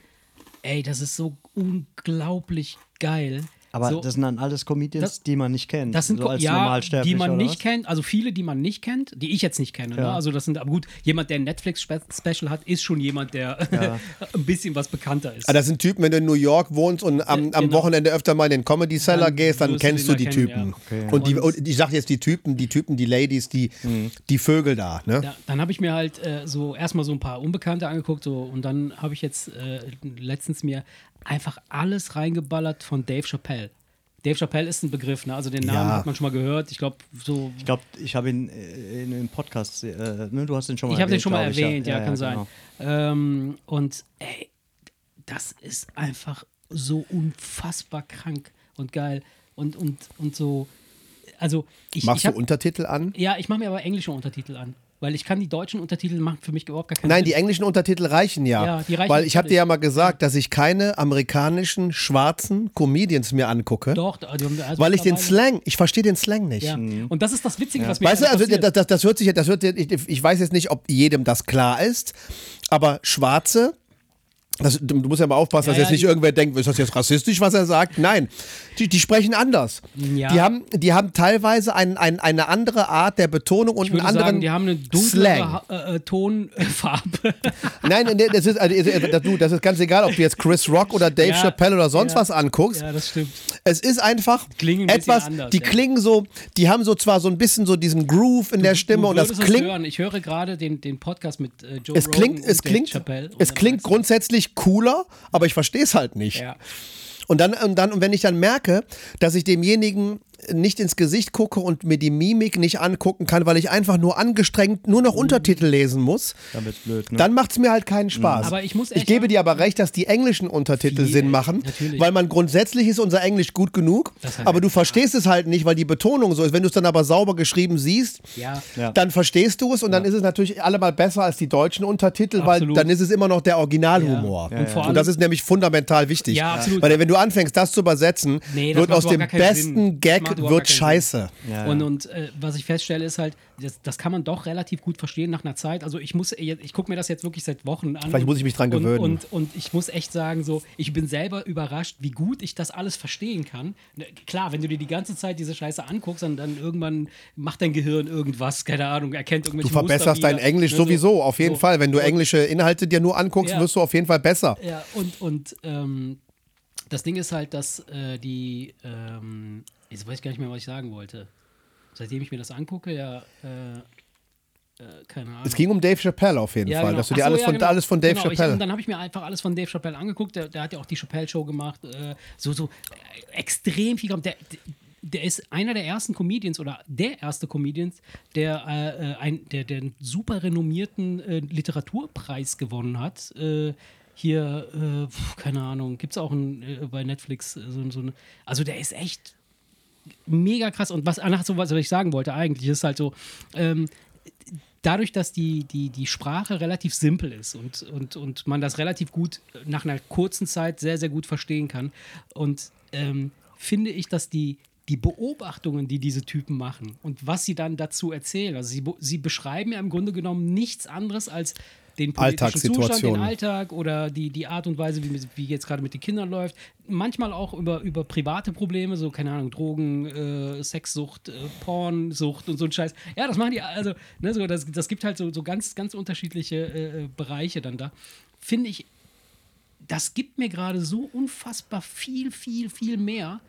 ey, das ist so unglaublich geil. Aber so, das sind dann alles Comedians, das, die man nicht kennt. Das sind so als ja, die man nicht was? kennt, also viele, die man nicht kennt, die ich jetzt nicht kenne. Ne? Ja. Ne? Also das sind, aber gut, jemand, der ein Netflix-Special hat, ist schon jemand, der ja. ein bisschen was bekannter ist. Aber ah, das sind Typen, wenn du in New York wohnst und am, am genau. Wochenende öfter mal in den Comedy Cellar gehst, dann kennst du die kennen, Typen. Ja. Okay. Und, die, und ich sag jetzt die Typen, die Typen, die Ladies, die, mhm. die Vögel da. Ne? dann habe ich mir halt äh, so erstmal so ein paar Unbekannte angeguckt so, und dann habe ich jetzt äh, letztens mir einfach alles reingeballert von Dave Chappelle. Dave Chappelle ist ein Begriff, ne? Also den Namen ja. hat man schon mal gehört. Ich glaube, so. Ich glaube, ich habe ihn äh, in einem Podcast, äh, ne? Du hast den schon mal ich erwähnt. Ich habe den schon mal erwähnt, ja, ja, ja, kann sein. Genau. Ähm, und ey, das ist einfach so unfassbar krank und geil. Und, und, und so. Also ich, Machst ich hab, du Untertitel an? Ja, ich mache mir aber englische Untertitel an. Weil ich kann die deutschen Untertitel machen für mich überhaupt gar keinen Nein, Sinn. die englischen Untertitel reichen ja. ja die reichen weil ich habe dir ja mal gesagt, dass ich keine amerikanischen schwarzen Comedians mir angucke. Doch, also weil ich den Slang, ich verstehe den Slang nicht. Ja. Mhm. Und das ist das Witzige, ja. was mir Weißt du, also das, das, das, hört sich, das hört, ich, ich weiß jetzt nicht, ob jedem das klar ist, aber Schwarze das, du musst ja mal aufpassen, ja, dass ja, jetzt nicht irgendwer denkt, ist das jetzt rassistisch, was er sagt? Nein, die, die sprechen anders. Ja. Die, haben, die haben teilweise ein, ein, eine andere Art der Betonung und einen anderen sagen, die haben eine dunklere äh, äh, Tonfarbe. Nein, das ist, also, das, das ist ganz egal, ob du jetzt Chris Rock oder Dave Chappelle oder sonst was anguckst. Ja, das stimmt. Es ist einfach ein etwas, anders, die klingen so, die haben so zwar so ein bisschen so diesen Groove in du, der Stimme und das klingt. Hören. Ich höre gerade den, den Podcast mit äh, Joe es klingt, Rogan es klingt, Chappelle. Es klingt grundsätzlich natürlich cooler, aber ich verstehe es halt nicht. Ja. Und dann, und dann, und wenn ich dann merke, dass ich demjenigen nicht ins Gesicht gucke und mir die Mimik nicht angucken kann, weil ich einfach nur angestrengt nur noch Mhm. Untertitel lesen muss, Dann blöd, ne? dann macht es mir halt keinen Spaß. Mhm. Aber ich muss ich gebe dir aber recht, dass die englischen Untertitel Viel, Sinn machen, natürlich. weil man grundsätzlich ist unser Englisch gut genug, Das heißt- aber du verstehst es halt nicht, weil die Betonung so ist. Wenn du es dann aber sauber geschrieben siehst, Ja. Ja. dann verstehst du es und dann ist es natürlich allemal besser als die deutschen Untertitel, Absolut. weil dann ist es immer noch der Originalhumor. Ja. Und vor Und das ist nämlich fundamental wichtig. Ja. Weil wenn du anfängst, das zu übersetzen, Nee, das wird aus dem besten Sinn. Gag überhaupt wird scheiße. Ja, Und, ja. und äh, was ich feststelle, ist halt, das, das kann man doch relativ gut verstehen nach einer Zeit. Also ich muss, ich gucke mir das jetzt wirklich seit Wochen an. Vielleicht muss ich mich dran und, gewöhnen. Und, und ich muss echt sagen, so, ich bin selber überrascht, wie gut ich das alles verstehen kann. Ne, Klar, wenn du dir die ganze Zeit diese Scheiße anguckst, dann, dann irgendwann macht dein Gehirn irgendwas, keine Ahnung, erkennt Du irgendwelche verbesserst Muster dein. Englisch Ne, so- sowieso, auf jeden so. Fall. Wenn du Und- englische Inhalte dir nur anguckst, Ja. wirst du auf jeden Fall besser. Ja, und, und ähm, das Ding ist halt, dass äh, die, ähm, jetzt weiß ich gar nicht mehr, was ich sagen wollte. Seitdem ich mir das angucke, ja, äh, äh, keine Ahnung. Es ging um Dave Chappelle auf jeden Ja, Fall, genau. dass du dir so, alles, ja, von, genau. alles von Dave genau, Ich, Chappelle. und dann habe ich mir einfach alles von Dave Chappelle angeguckt. Der, der hat ja auch die Chappelle-Show gemacht. Äh, so, so äh, extrem viel. Der, der ist einer der ersten Comedians oder der erste Comedian, der, äh, ein, der, der einen super renommierten äh, Literaturpreis gewonnen hat. Hier, äh, keine Ahnung, gibt es auch ein, äh, bei Netflix so, so eine. Also der ist echt mega krass. Und was, so, was ich sagen wollte eigentlich, ist halt so, ähm, dadurch, dass die, die, die Sprache relativ simpel ist und, und, und man das relativ gut nach einer kurzen Zeit sehr, sehr gut verstehen kann. Und ähm, finde ich, dass die, die Beobachtungen, die diese Typen machen und was sie dann dazu erzählen, also sie, sie beschreiben ja im Grunde genommen nichts anderes als den politischen Zustand, den. Alltag oder die, die Art und Weise, wie, wie jetzt gerade mit den Kindern läuft. Manchmal auch über, über private Probleme, so, keine Ahnung, Drogen, äh, Sexsucht, äh, Pornsucht und so ein Scheiß. Ja, das machen die, also, ne, so, das, das gibt halt so, so ganz, ganz unterschiedliche äh, Bereiche dann da. Finde ich, das gibt mir gerade so unfassbar viel, viel, viel mehr,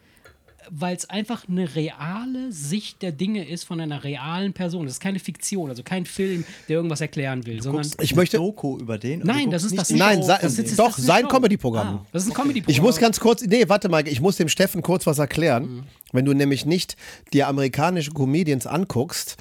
weil es einfach eine reale Sicht der Dinge ist von einer realen Person. Das ist keine Fiktion, also kein Film, der irgendwas erklären will, sondern. Ich möchte. Doku über den. Nein, du das ist das nicht Nein, Show Das ist- doch, das ist sein. Comedy-Programm. Ah, das ist ein Comedy-Programm. Ich muss ganz kurz, nee, warte mal, ich muss dem Steffen kurz was erklären. Wenn du nämlich nicht dir amerikanische Comedians anguckst,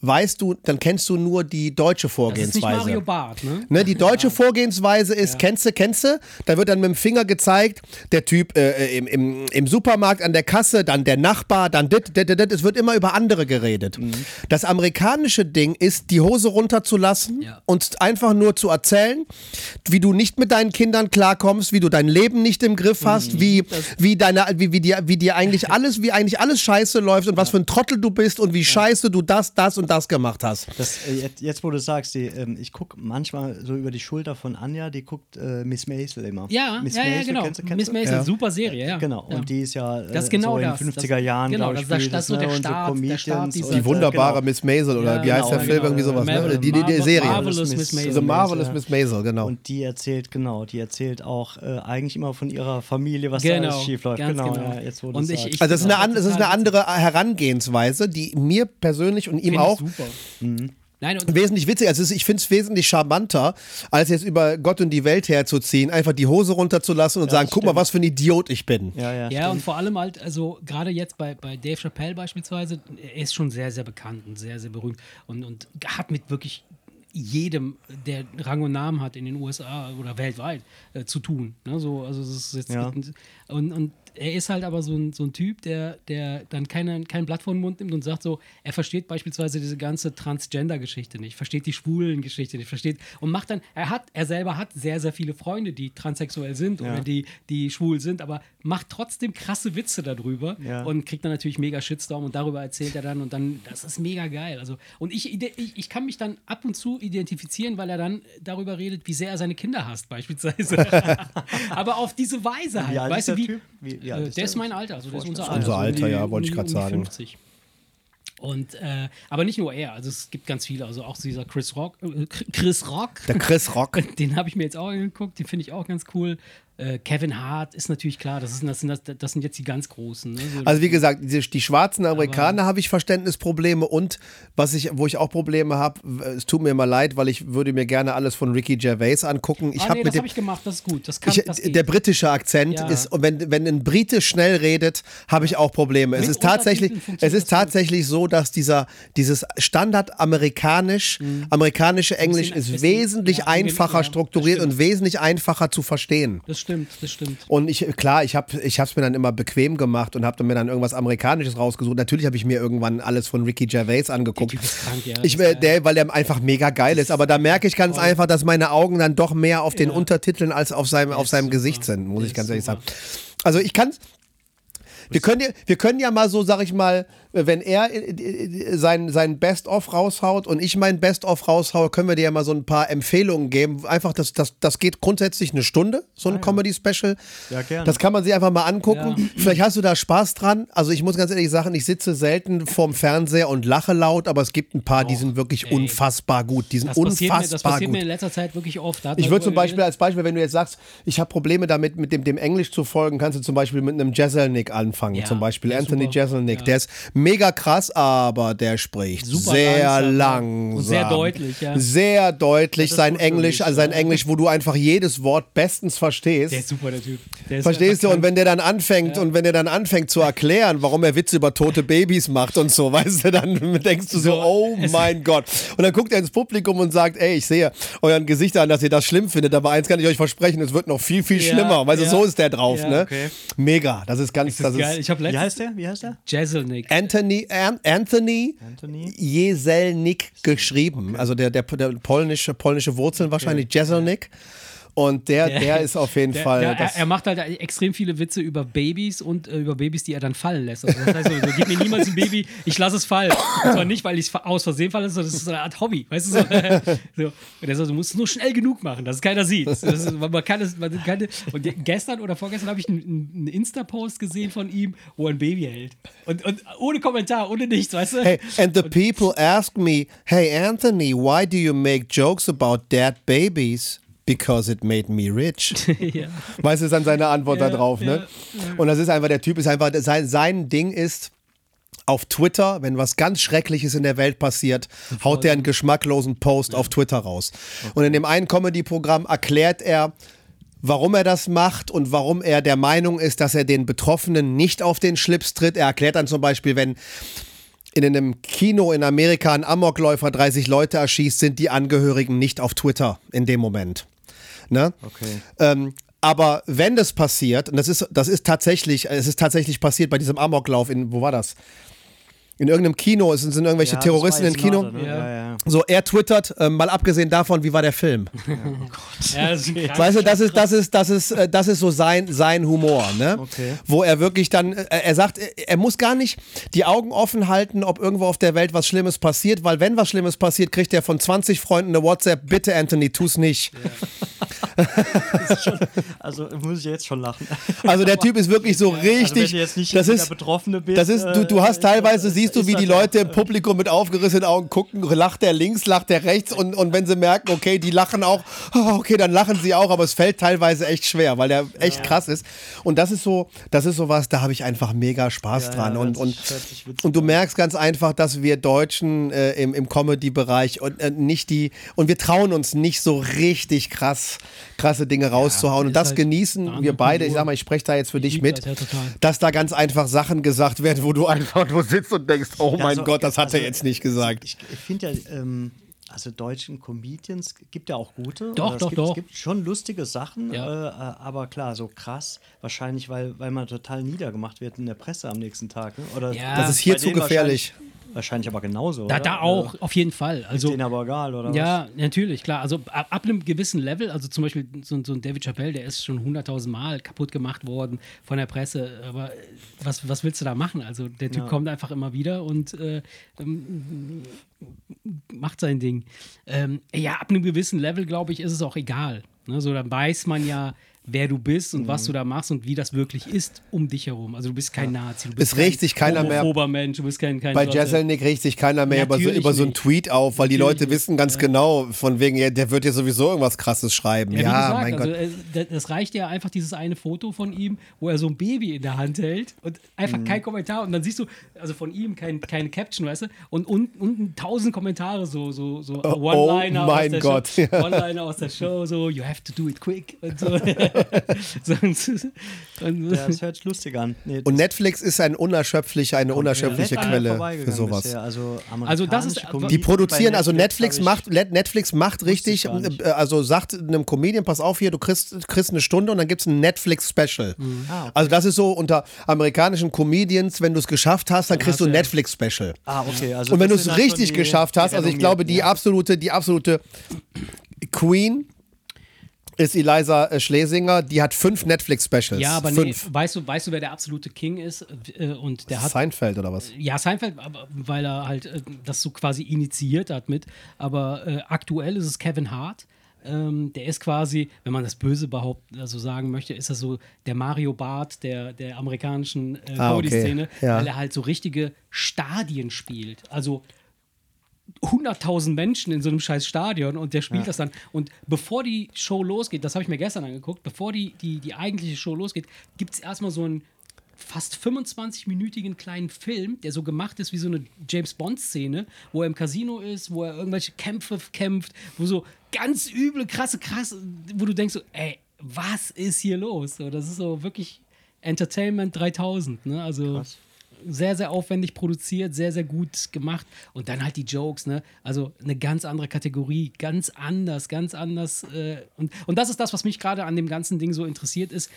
weißt du, dann kennst du nur die deutsche das ist nicht Vorgehensweise. Mario Barth, ne? Ne, die deutsche Vorgehensweise ist, kennst du, kennst du? Da wird dann mit dem Finger gezeigt, der Typ äh, im, im, im Supermarkt an der Kasse, dann der Nachbar, dann dit, dit, dit, dit. Es wird immer über andere geredet. Mhm. Das amerikanische Ding ist, die Hose runterzulassen Ja. und einfach nur zu erzählen, wie du nicht mit deinen Kindern klarkommst, wie du dein Leben nicht im Griff hast, Mhm. wie, wie, deine, wie, wie, dir, wie dir eigentlich alles, wie eigentlich alles scheiße läuft und was für ein Trottel du bist und wie scheiße du das, das und das gemacht hast. Das, äh, jetzt, jetzt, wo du sagst, die, ähm, ich gucke manchmal so über die Schulter von Anja, die guckt äh, Miss Maisel immer. Ja, Miss ja, ja, Maisel, genau. Kennst, du- kennst Miss? Maisel, Ja. super Serie, ja. Genau, ja. und die ist ja äh, Das ist genau so in den Das- 50er Jahren, genau, glaube ich, das- das- spielt das ist so der und so Start- der Start dieser- und, Die wunderbare genau. Miss Maisel oder Ja, wie heißt genau, der Film? genau. Irgendwie sowas. Ne? Die, die, die Serie. Marvelous Miss Maisel. The. Marvelous ja. Miss Maisel, genau. Und die erzählt, genau, die erzählt auch äh, eigentlich immer von ihrer Familie, was da Genau, alles schief läuft. ganz Genau, genau. Ja, jetzt wo du Und sagst. Also das ist, eine, andere Herangehensweise, die mir persönlich und ihm ich auch super. Nein, und wesentlich witziger. Also es ist- ich finde es wesentlich charmanter, als jetzt über Gott und die Welt herzuziehen, einfach die Hose runterzulassen und Ja, sagen, guck mal, was für ein Idiot ich bin. ja, ja, Ja, und vor allem halt, also gerade jetzt bei, bei Dave Chappelle beispielsweise, er ist schon sehr, sehr bekannt und sehr, sehr berühmt und, und hat mit wirklich jedem, der Rang und Namen hat in den USA oder weltweit, äh, zu tun. Ne? So, also es ist jetzt Ja. und, und er ist halt aber so ein, so ein Typ, der, der dann keine, kein Blatt vor den Mund nimmt und sagt so, er versteht beispielsweise diese ganze Transgender-Geschichte nicht, versteht die Schwulen-Geschichte nicht, versteht und macht dann, er hat, er selber hat sehr, sehr viele Freunde, die transsexuell sind Ja. oder die, die schwul sind, aber macht trotzdem krasse Witze darüber Ja. und kriegt dann natürlich mega Shitstorm und darüber erzählt er dann und dann, das ist mega geil. Also, und ich, ich, ich kann mich dann ab und zu identifizieren, weil er dann darüber redet, wie sehr er seine Kinder hasst, beispielsweise. aber auf diese Weise halt. Wie alt weißt ist du, der wie, Typ? Wie- wie alt äh, ist der der? ist mein Alter, also der ist unser Unser Alter. Alter, so um die- ja, wollte ich um grad die sagen. 50. Und, äh, aber nicht nur er, also es gibt ganz viele, also auch dieser Chris Rock, äh, Chris Rock. Der Chris Rock. Den habe ich mir jetzt auch angeguckt, den finde ich auch ganz cool. Äh, Kevin Hart ist natürlich klar, das, ist, das, sind, das, das sind jetzt die ganz Großen. Ne? So, also wie gesagt, die, die schwarzen Amerikaner habe ich Verständnisprobleme und was ich, wo ich auch Probleme habe, es tut mir immer leid, weil ich würde mir gerne alles von Ricky Gervais angucken. Ich ah, nee, mit das habe ich gemacht, das ist gut. Das kann, ich, das der britische Akzent Ja. ist, wenn, wenn ein Brite schnell redet, habe ich auch Probleme. Es ist tatsächlich, es ist tatsächlich so, dass dieser, dieses Standard-amerikanisch, amerikanische Englisch Mhm. bisschen- ist bisschen- wesentlich ja, einfacher ja, strukturiert und wesentlich einfacher zu verstehen. Das stimmt, das stimmt. Und ich, klar, ich habe es mir dann immer bequem gemacht und habe mir dann irgendwas Amerikanisches rausgesucht. Natürlich habe ich mir irgendwann alles von Ricky Gervais angeguckt. Ist krank, ja. Ich, ist, äh, der, weil der einfach mega geil ist. Aber da merke ich ganz einfach, dass meine Augen dann doch mehr auf den Untertiteln als auf seinem, auf seinem. Gesicht sind, muss Der ich ganz ehrlich sagen. Also ich kann wir können, ja, wir können ja mal so, sag ich mal, wenn er äh, äh, sein, sein Best-of raushaut und ich mein Best-of raushaue, können wir dir ja mal so ein paar Empfehlungen geben. Einfach, das, das, das geht grundsätzlich eine Stunde, so ein Comedy-Special. Ja, gerne. Das kann man sich einfach mal angucken. Ja. Vielleicht hast du da Spaß dran. Also ich muss ganz ehrlich sagen, ich sitze selten vorm Fernseher und lache laut, aber es gibt ein paar, die sind wirklich ey. unfassbar gut. Die sind Das passiert, mir, das unfassbar passiert gut. mir in letzter Zeit wirklich oft. Ich würde zum Beispiel als Beispiel, wenn du jetzt sagst, ich habe Probleme damit, mit dem, dem Englisch zu folgen, kannst du zum Beispiel mit einem Jeselnik anfangen. Ja, zum Beispiel Anthony super. Jeselnik. Ja. Der ist mega krass, aber der spricht Super sehr langsam, ja. langsam. Und sehr deutlich, ja. Sehr deutlich. Ist sein Englisch, also sein ja. Englisch, wo du einfach jedes Wort bestens verstehst. Der ist super, der Typ. Der ist Verstehst du? Und wenn der dann anfängt und wenn der dann anfängt zu erklären, warum er Witze über tote Babys macht und so, weißt du, dann denkst du so, So, oh mein Gott. Und dann guckt er ins Publikum und sagt, ey, ich sehe euren Gesicht an, dass ihr das schlimm findet, aber eins kann ich euch versprechen, es wird noch viel, viel Ja, schlimmer. Weißt du, ja. so ist der drauf, Ja, ne? okay. Mega. Das ist ganz, Das das ist geil. ist Ich habe Wie letztens heißt der? Wie heißt der? Jeselnik. Anthony, An Anthony Anthony? Jeselnik geschrieben. Also der, der, der polnische, polnische Wurzeln wahrscheinlich, Jeselnik. Und der, der, ist auf jeden Der, Fall. der, er, er macht halt extrem viele Witze über Babys und äh, über Babys, die er dann fallen lässt. Also das heißt, so, so, gib mir niemals ein Baby, ich lasse es fallen. Und zwar nicht, weil ich es aus Versehen falle, sondern das ist so eine Art Hobby. Weißt du so? so. Und er sagt, du musst es nur schnell genug machen, dass es keiner sieht. Das ist, man kann es, man kann, und gestern oder vorgestern habe ich einen, einen Insta-Post gesehen von ihm, wo er ein Baby hält. Und, und ohne Kommentar, ohne nichts, weißt du? Hey, and the people ask me, hey Anthony, why do you make jokes about dead babies? Because it made me rich. ja. Weißt du, ist dann seine Antwort Ja, da drauf, ne? Und das ist einfach, der Typ ist einfach, sein, sein Ding ist, auf Twitter, wenn was ganz Schreckliches in der Welt passiert, haut der einen geschmacklosen Post auf Twitter raus. Und in dem einen Comedy-Programm erklärt er, warum er das macht und warum er der Meinung ist, dass er den Betroffenen nicht auf den Schlips tritt. Er erklärt dann zum Beispiel, wenn in einem Kino in Amerika ein Amokläufer 30 Leute erschießt, sind die Angehörigen nicht auf Twitter in dem Moment. Ne? Okay. Ähm, aber wenn das passiert, und das ist, das ist tatsächlich, es ist tatsächlich passiert bei diesem Amoklauf in, wo war das? In irgendeinem Kino, es sind irgendwelche Ja, Terroristen im Kino. Mörder, ne? Ja. Ja, ja. So, er twittert, ähm, mal abgesehen davon, wie war der Film? Ist ein Weißt du, das ist, das ist, das ist, äh, das ist so sein, sein Humor, ne? Okay. Wo er wirklich dann, äh, er sagt, äh, er muss gar nicht die Augen offen halten, ob irgendwo auf der Welt was Schlimmes passiert, weil wenn was Schlimmes passiert, kriegt er von 20 Freunden eine WhatsApp, bitte Anthony, tu's nicht. Also muss ich jetzt schon lachen. Also der Typ ist wirklich so Also wenn richtig, du jetzt nicht das der ist, Betroffene bist. das ist, du, du äh, hast teilweise, ist- siehst du, wie die ja- Leute im Publikum mit aufgerissenen Augen gucken, lacht der links, lacht der rechts? Und, und wenn sie merken, okay, die lachen auch, okay, dann lachen sie auch, aber es fällt teilweise echt schwer, weil der echt krass ist. Und das ist so, das ist so was, da habe ich einfach mega Spaß Ja, dran. ja, und, und, und du merkst ganz einfach, dass wir Deutschen äh, im, im Comedy-Bereich und äh, nicht die, und wir trauen uns nicht so richtig krass, krasse Dinge rauszuhauen. und das halt genießen wir beide, ich sag mal, ich spreche da jetzt für dich mit, ja, dass da ganz einfach Sachen gesagt werden, wo du einfach nur sitzt und denkst, oh Ja, mein so- Gott, das hat er also, jetzt nicht gesagt. Ich, ich finde ja, ähm, also deutschen Comedians gibt ja auch gute. Doch, doch, gibt, doch. Es gibt schon lustige Sachen, Ja. äh, äh, aber klar, so krass, wahrscheinlich, weil, weil man total niedergemacht wird in der Presse am nächsten Tag. Ne? Oder Ja. Das ist hier zu gefährlich. Wahrscheinlich, wahrscheinlich aber genauso. Da, oder? da auch, auf jeden Fall. Also, Denen aber egal, oder Ja, natürlich, klar. Also ab, ab einem gewissen Level, also zum Beispiel so, so ein David Chappelle, der ist schon hunderttausend Mal kaputt gemacht worden von der Presse. Aber was, was willst du da machen? Also der Typ Ja. kommt einfach immer wieder und äh, ähm, macht sein Ding. Ähm, ja, ab einem gewissen Level, glaube ich, ist es auch egal. Ne? So, dann weiß man ja, wer du bist und mhm. was du da machst und wie das wirklich ist um dich herum. Also du bist kein Nazi, du bist es regt sich keiner mehr. Mensch, du bist kein, kein Bei Jesselnick regt sich keiner mehr über so, über so, einen Tweet auf, weil Natürlich die Leute nicht. wissen ganz ja. genau, von wegen, ja, der wird ja sowieso irgendwas krasses schreiben. Ja, ja gesagt, mein also, Gott. Äh, das reicht ja einfach dieses eine Foto von ihm, wo er so ein Baby in der Hand hält und einfach mhm. kein Kommentar und dann siehst du, also von ihm kein, keine Caption, weißt du, und unten, unten tausend Kommentare, so, so, so oh, One-Liner oh mein Gott. Show, One-Liner aus der Show, so, you have to do it quick und so. ja, das hört sich lustig an. Nee, und Netflix ist ein unerschöpfliche, eine unerschöpfliche Quelle für sowas. Bisher. Also, also das ist, die produzieren, also Netflix macht, Netflix macht richtig, äh, also sagt einem Comedian, pass auf hier, du kriegst, kriegst eine Stunde und dann gibt es ein Netflix-Special. Mhm. Ah, okay. Also das ist so unter amerikanischen Comedians, wenn du es geschafft hast, dann kriegst du ein Netflix-Special. Ah, okay. Also und wenn du es richtig geschafft hast, also ich glaube, die absolute, die absolute Queen ist Eliza äh, Schlesinger, die hat fünf Netflix-Specials. Ja, aber fünf. nee, weißt du, weißt du, wer der absolute King ist? Äh, und der hat, Seinfeld oder was? Ja, Seinfeld, weil er halt äh, das so quasi initiiert hat mit. Aber äh, aktuell ist es Kevin Hart. Ähm, der ist quasi, wenn man das böse behaupten, also sagen möchte, ist er so der Mario Bart der, der amerikanischen äh, ah, Comedy-Szene, okay. ja. weil er halt so richtige Stadien spielt. Also 100.000 Menschen in so einem scheiß Stadion und der spielt ja. das dann. Und bevor die Show losgeht, das habe ich mir gestern angeguckt, bevor die, die, die eigentliche Show losgeht, gibt es erstmal so einen fast 25-minütigen kleinen Film, der so gemacht ist wie so eine James Bond-Szene, wo er im Casino ist, wo er irgendwelche Kämpfe kämpft, wo so ganz üble, krasse, krasse, wo du denkst so, ey, was ist hier los? So, das ist so wirklich Entertainment 3000, ne? Also. Krass sehr, sehr aufwendig produziert, sehr, sehr gut gemacht. Und dann halt die Jokes, ne? Also eine ganz andere Kategorie, ganz anders, ganz anders. Äh, und, und das ist das, was mich gerade an dem ganzen Ding so interessiert, ist,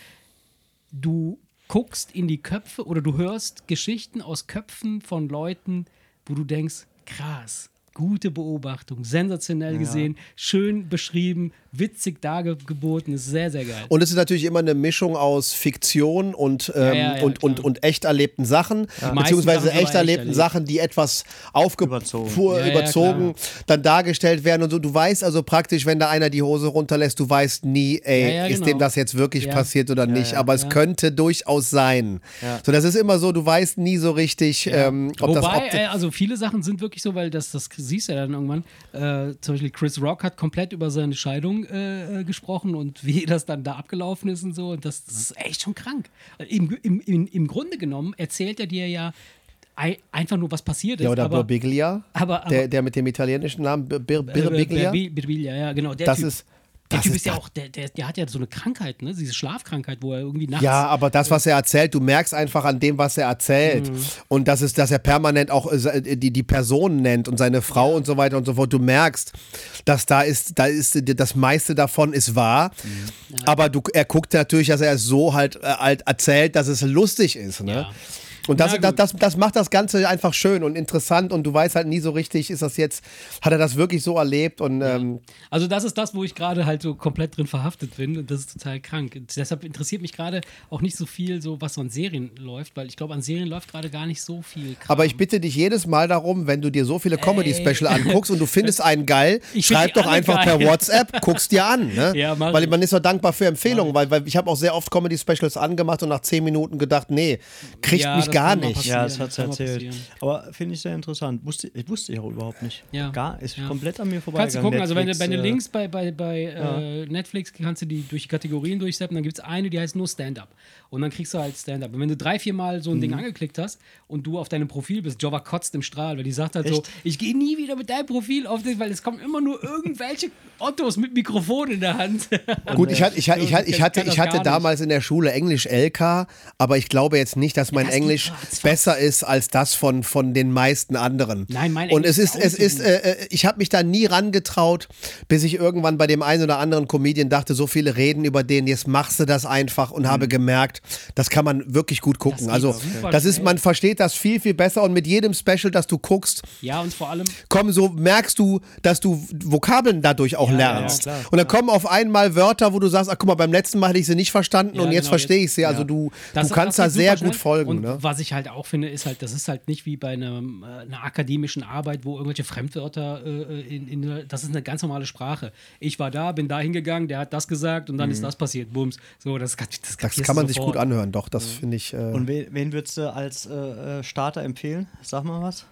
du guckst in die Köpfe oder du hörst Geschichten aus Köpfen von Leuten, wo du denkst, krass, gute Beobachtung, sensationell ja. gesehen, schön beschrieben, witzig dargeboten, ist sehr, sehr geil. Und es ist natürlich immer eine Mischung aus Fiktion und, ähm, ja, ja, und, und, und echt erlebten Sachen, beziehungsweise echt erlebten echt Sachen, die etwas aufgezogen, überzogen, dann dargestellt werden und so. Du weißt also praktisch, wenn da einer die Hose runterlässt, du weißt nie, ey, genau. ist dem genau. das jetzt wirklich passiert oder nicht, aber es könnte durchaus sein. So, das ist immer so, du weißt nie so richtig, ähm, ob Wobei, das... Ob äh, also viele Sachen sind wirklich so, weil das, das siehst du ja dann irgendwann, äh, zum Beispiel Chris Rock hat komplett über seine Scheidung äh, äh, gesprochen und wie das dann da abgelaufen ist und so. Und das, das ist echt schon krank. Im, im, im, Im Grunde genommen erzählt er dir ja einfach nur, was passiert ist. Ja, oder aber, Birbiglia, aber, aber, der, der mit dem italienischen Namen Bir, Bir, Birbiglia. Birbiglia, ja, genau. das typ. ist der Typ ist ja auch, der, der, der, hat ja so eine Krankheit, ne? diese Schlafkrankheit, wo er irgendwie nachts. Ja, aber das, was er erzählt, du merkst einfach an dem, was er erzählt. Mhm. Und das ist, dass er permanent auch äh, die, die Personen nennt und seine Frau ja. und so weiter und so fort. Du merkst, dass da ist, da ist das meiste davon ist wahr. Mhm. Ja. Aber du, er guckt natürlich, dass er es so halt, äh, halt erzählt, dass es lustig ist. Ne? Ja. Und das, das, das, das, macht das Ganze einfach schön und interessant und du weißt halt nie so richtig, ist das jetzt, hat er das wirklich so erlebt? Und, ja. ähm also das ist das, wo ich gerade halt so komplett drin verhaftet bin und das ist total krank. Und deshalb interessiert mich gerade auch nicht so viel, so was so an Serien läuft, weil ich glaube, an Serien läuft gerade gar nicht so viel. Kram. Aber ich bitte dich jedes Mal darum, wenn du dir so viele Comedy-Special anguckst und du findest einen geil, ich schreib doch einfach geil. per WhatsApp, guckst dir an. Ne? Ja, weil man ist doch dankbar für Empfehlungen, weil, weil ich habe auch sehr oft Comedy-Specials angemacht und nach zehn Minuten gedacht, nee, kriegt ja, mich gar nicht. Ja, das hat es erzählt. Aber finde ich sehr interessant. Wusste, ich wusste ich auch überhaupt nicht. Ja. Gar, ist ja. komplett an mir vorbei. Kannst du gucken, Netflix, also wenn du, wenn du äh, links bei, bei, bei ja. äh, Netflix kannst du die durch die Kategorien durchsetzen, dann gibt es eine, die heißt nur Stand-Up. Und dann kriegst du halt Stand-Up. Und wenn du drei, vier Mal so ein mhm. Ding angeklickt hast und du auf deinem Profil bist, Jova kotzt im Strahl, weil die sagt halt Echt? so, ich gehe nie wieder mit deinem Profil auf den, weil es kommen immer nur irgendwelche Ottos mit Mikrofon in der Hand. Gut, ich, hatte, ich, ich, ich, ich hatte, ich hatte damals in der Schule Englisch LK, aber ich glaube jetzt nicht, dass mein das Englisch besser ist als das von, von den meisten anderen. Nein, mein Und es ist, es ist, äh, äh, ich habe mich da nie rangetraut, bis ich irgendwann bei dem einen oder anderen Comedian dachte, so viele reden über den, jetzt machst du das einfach und mhm. habe gemerkt, das kann man wirklich gut gucken. Das also, das ist, man versteht das viel, viel besser und mit jedem Special, das du guckst, ja, und vor allem, komm, so merkst du, dass du Vokabeln dadurch auch ja, lernst. Ja, klar, und dann kommen auf einmal Wörter, wo du sagst, ach guck mal, beim letzten Mal hatte ich sie nicht verstanden und jetzt genau, verstehe ich sie. Also du, du kannst da sehr gut folgen. Und ne? Was ich halt auch finde, ist halt, das ist halt nicht wie bei einem, äh, einer akademischen Arbeit, wo irgendwelche Fremdwörter äh, in, in, das ist eine ganz normale Sprache. Ich war da, bin da hingegangen, der hat das gesagt und dann mhm. ist das passiert. Bums. So, das, das, das, das kann man sich gut anhören, doch, das ja. finde ich. Äh und wen, wen würdest du als äh, äh, Starter empfehlen? Sag mal was.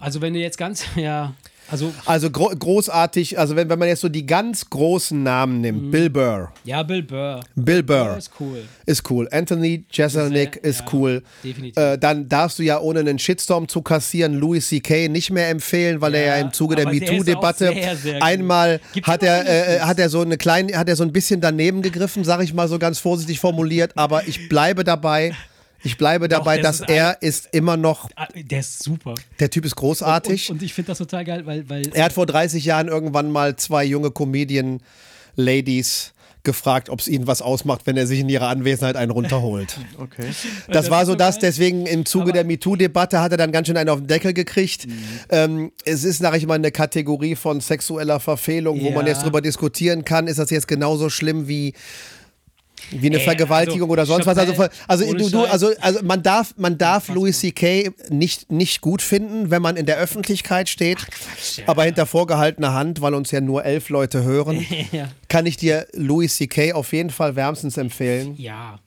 Also wenn du jetzt ganz, ja, also, also gro großartig, also wenn, wenn man jetzt so die ganz großen Namen nimmt, mhm. Bill Burr. Ja, Bill Burr. Bill Burr. Ist cool. Ist cool. Anthony Jeselnik ist, ja, cool. Definitiv. Äh, dann darfst du ja ohne einen Shitstorm zu kassieren Louis C.K. nicht mehr empfehlen, weil ja, er ja im Zuge der MeToo-Debatte einmal hat er, äh, hat er so eine kleine, hat er so ein bisschen daneben gegriffen, sage ich mal so ganz vorsichtig formuliert, aber ich bleibe dabei. Ich bleibe dabei, Doch, dass ist er ist immer noch. Ah, der ist super. Der Typ ist großartig. Und, und, und ich finde das total geil, weil, weil. Er hat vor 30 Jahren irgendwann mal zwei junge Comedian-Ladies gefragt, ob es ihnen was ausmacht, wenn er sich in ihrer Anwesenheit einen runterholt. Okay. Das, das war so das, deswegen im Zuge Aber der MeToo-Debatte hat er dann ganz schön einen auf den Deckel gekriegt. Mhm. Ähm, es ist, sag ich mal, eine Kategorie von sexueller Verfehlung, wo ja. man jetzt drüber diskutieren kann, ist das jetzt genauso schlimm wie wie eine Ey, Vergewaltigung also, oder sonst was. Also, also, du, du, also, also man darf, man darf Louis C.K. Nicht, nicht gut finden, wenn man in der Öffentlichkeit steht. Ach, Quatsch, ja. Aber hinter vorgehaltener Hand, weil uns ja nur elf Leute hören, ja. kann ich dir Louis C.K. auf jeden Fall wärmstens empfehlen. Ja.